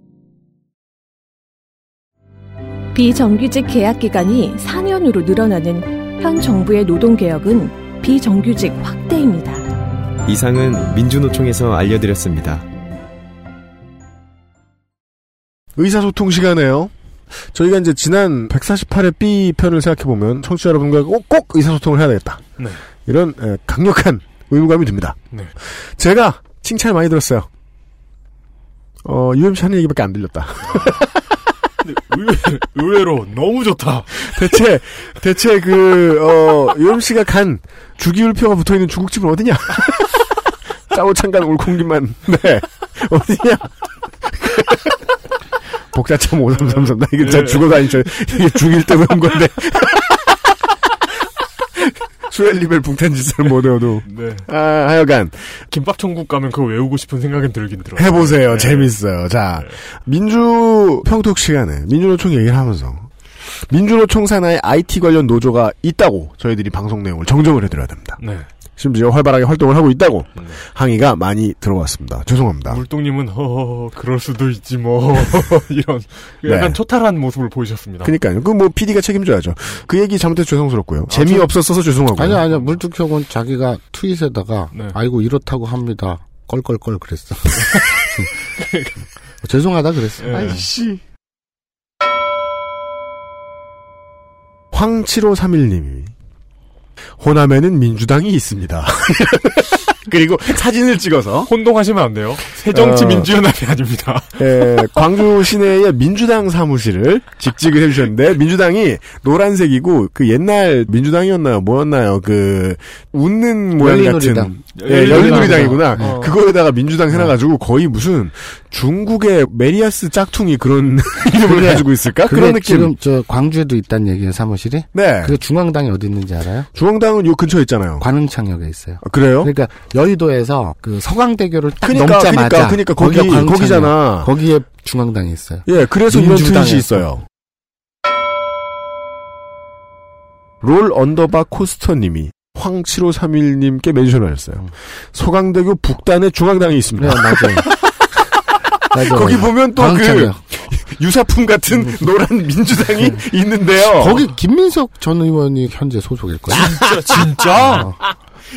비정규직 계약 기간이 4년으로 늘어나는 현 정부의 노동개혁은 비정규직 확대입니다. 이상은 민주노총에서 알려드렸습니다. 의사소통 시간에요. 저희가 이제 지난 148회 B 편을 생각해 보면 청취자 여러분과 꼭, 꼭 의사소통을 해야 되겠다. 네. 이런 에, 강력한 의무감이 듭니다. 네. 제가 칭찬을 많이 들었어요. 어, UMC 하는 얘기밖에 안 들렸다. 의외, 의외로 너무 좋다. 대체, 대체 그, 어, UMC가 간 주기율표가 붙어 있는 중국집은 어디냐? 짜오창간 올콩기만, 네. 어디냐? 복자참 5333. 나 이게 진짜 네. 죽어도 아니죠. 이게 죽일 때 배운 건데. 수엘리벨 붕탄 짓을 못 외워도. 네. 아, 하여간. 김밥 천국 가면 그거 외우고 싶은 생각은 들긴 들어요. 해보세요. 네. 재밌어요. 자, 민주 평톡 시간에 민주노총 얘기를 하면서 민주노총 산하에 IT 관련 노조가 있다고 저희들이 방송 내용을 정정을 해드려야 됩니다. 네. 심지어 활발하게 활동을 하고 있다고 항의가 많이 들어왔습니다. 죄송합니다. 물뚱님은 허 그럴 수도 있지 뭐 이런 약간 네. 초탈한 모습을 보이셨습니다. 그니까요. 그 뭐 PD가 책임져야죠. 그 얘기 잘못해서 죄송스럽고요. 재미 없었어서 죄송하고요. 아니야, 아니야. 물뚝형은 자기가 트윗에다가, 네. 아이고, 이렇다고 합니다. 껄껄껄 그랬어. 죄송하다 그랬어. 네. 아이씨. 황7531님이 호남에는 민주당이 있습니다. 그리고 사진을 찍어서 혼동하시면 안 돼요. 새정치 어. 민주연합이 아닙니다. 예, 광주 시내의 민주당 사무실을 직직을 해주셨는데 민주당이 노란색이고 그 옛날 민주당이었나요? 뭐였나요? 그 웃는 모양 열린우리당. 같은 예, 열린우리당이구나. 어. 그거에다가 민주당 해놔가지고 거의 무슨 중국의 메리아스 짝퉁이 그런 이름을 가지고 있을까? 그런 느낌. 지금 저 광주에도 있다는 얘기예요, 사무실이? 네. 그게 중앙당이 어디 있는지 알아요? 중앙당은 요 근처에 있잖아요. 관흥창역에 있어요. 아, 그래요? 그러니까 여의도에서 그 서강대교를 딱 그러니까, 넘자마자 그러니까, 그러니까 거기- 광흥창역. 거기잖아. 거기에 중앙당이 있어요. 예, 그래서 이런 트윗이 있어요. 롤 underbar 코스터님이 황7531님께 mention을 하셨어요. 서강대교 북단에 중앙당이 있습니다. 네, 맞아요. 맞아요. 거기 보면 또 그. 유사품 같은 노란 민주당이 있는데요. 거기 김민석 전 의원이 현재 소속일 거예요. 진짜 진짜 어.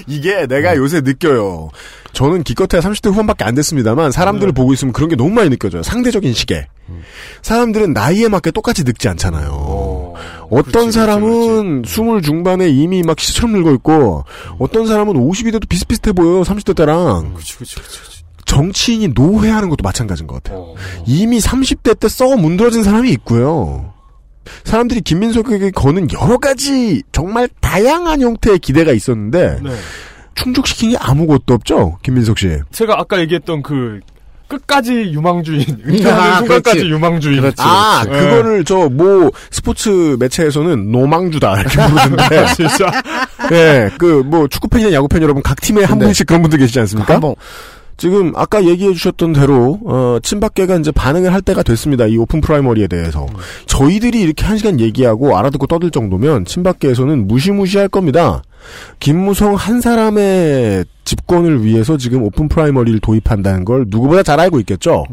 이게 내가 요새 느껴요. 저는 기껏해야 30대 후반밖에 안 됐습니다만 사람들을 보고 있으면 그런 게 너무 많이 느껴져요. 상대적인 시계. 사람들은 나이에 맞게 똑같이 늙지 않잖아요. 어떤 사람은 스물 중반에 이미 막 시처럼 늙어 있고 어떤 사람은 50이 돼도 비슷비슷해 보여요. 30대 때랑. 그치 그치 그치. 정치인이 노회하는 것도 마찬가지인 것 같아요. 이미 30대 때 썩어 문드러진 사람이 있고요. 사람들이 김민석에게 거는 여러 가지 정말 다양한 형태의 기대가 있었는데 네. 충족시킨 게 아무것도 없죠, 김민석 씨. 제가 아까 얘기했던 그 끝까지 유망주인 은퇴하는 아, 순간까지 그렇지. 유망주인. 아, 네. 그거를 저 뭐 스포츠 매체에서는 노망주다 이렇게 부르는데. 진짜. 네, 그뭐 축구 팬이나 야구 팬 여러분 각 팀에 한 분씩 그런 분들 계시지 않습니까? 한번 지금 아까 얘기해 주셨던 대로 어, 친박계가 이제 반응을 할 때가 됐습니다. 이 open primary에 대해서 저희들이 이렇게 한 시간 얘기하고 알아듣고 떠들 정도면 친박계에서는 무시무시할 겁니다. 김무성 한 사람의 집권을 위해서 지금 open primary를 도입한다는 걸 누구보다 잘 알고 있겠죠.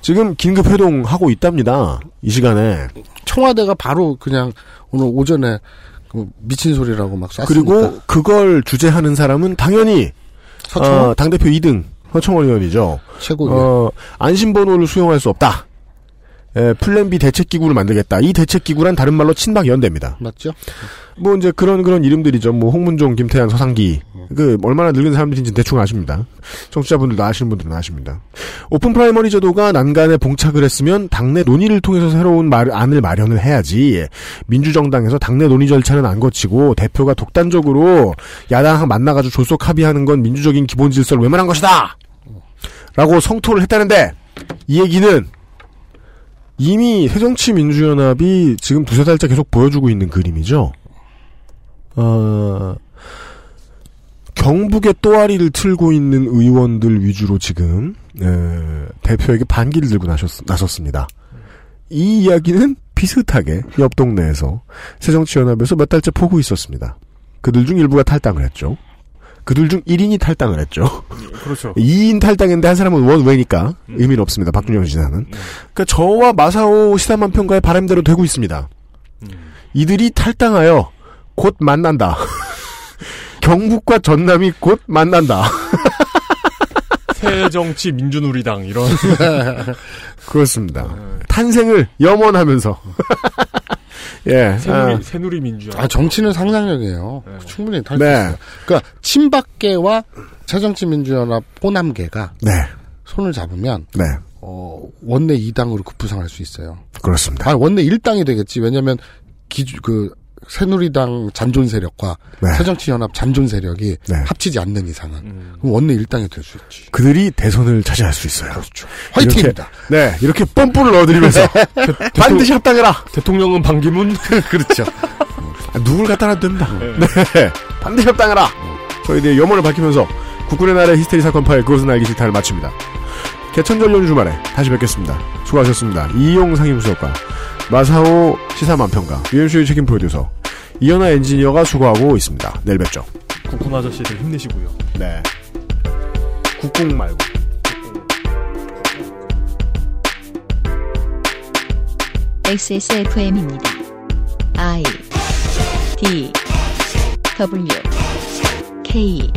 지금 긴급 회동하고 있답니다. 이 시간에 청와대가 바로 그냥 오늘 오전에 그 미친 소리라고 막 쐈으니까. 그리고 그걸 주재하는 사람은 당연히? 어, 당 대표 2등 서청원 의원이죠. 최고위원. 어, 안심번호를 수용할 수 없다. 에, 플랜 B 대책기구를 만들겠다. 이 대책기구란 다른 말로 친박 연대입니다. 맞죠? 뭐 이제 그런 그런 이름들이죠. 뭐 홍문종, 김태환, 서상기. 그 얼마나 늙은 사람들인지 대충 아십니다. 청취자분들도 아시는 분들은 아십니다. 오픈 프라이머리 제도가 난관에 봉착을 했으면 당내 논의를 통해서 새로운 말, 안을 마련을 해야지. 민주정당에서 당내 논의 절차는 안 거치고 대표가 독단적으로 야당하고 만나가지고 졸속 합의하는 건 민주적인 기본 질서를 외면한 것이다. 라고 성토를 했다는데 이 얘기는 이미 새정치민주연합이 지금 두세 달째 계속 보여주고 있는 그림이죠. 어, 경북의 또아리를 틀고 있는 의원들 위주로 지금 에, 대표에게 반기를 들고 나섰, 나섰습니다. 이 이야기는 비슷하게 옆 동네에서 새정치연합에서 몇 달째 포고 있었습니다. 그들 중 일부가 탈당을 했죠. 그들 중 1인이 탈당을 했죠. 그렇죠. 2인 탈당했는데 한 사람은 원웨이니까 의미는 없습니다. 박준영 지사는. 그러니까 저와 마사오 시사만 평가의 바람대로 되고 있습니다. 이들이 탈당하여 곧 만난다. 경북과 전남이 곧 만난다. 새정치 민주누리당 이런 그렇습니다. 탄생을 염원하면서 예. 새누리, 아, 새누리 민주화. 아, 정치는 상상력이에요. 충분히 탈수 네. 있어요. 그러니까 친박계와 새정치 민주연합 호남계가 네. 손을 잡으면 네. 어, 원내 2당으로 급부상할 수 있어요. 그렇습니다. 아, 원내 1당이 되겠지. 왜냐면 기주 그 새누리당 잔존 세력과 네. 새정치연합 잔존 세력이 네. 합치지 않는 이상은 그럼 원내 1당이 될 수 있지. 그들이 대선을 차지할 수 있어요. 그렇죠. 화이팅입니다. 이렇게, 네, 이렇게 뽐뿌를 넣어드리면서 반드시 합당해라. 대통령은 반기문. 그렇죠. 아, 누굴 갖다 놔도 됩니다. 네. 반드시 합당해라. 저희들의 염원을 밝히면서 국군의 날의 히스테리 사건 파일 그것은 알기 싫다를 마칩니다. 개천절 연휴 주말에 다시 뵙겠습니다. 수고하셨습니다. 이용 상임수석과 마사오 시사만평가 유현수의 책임 프로듀서 이현아 엔지니어가 수고하고 있습니다. 내일 뵙죠. 국군 아저씨들 힘내시고요. 네. 국궁 말고. XSFM입니다. I D W K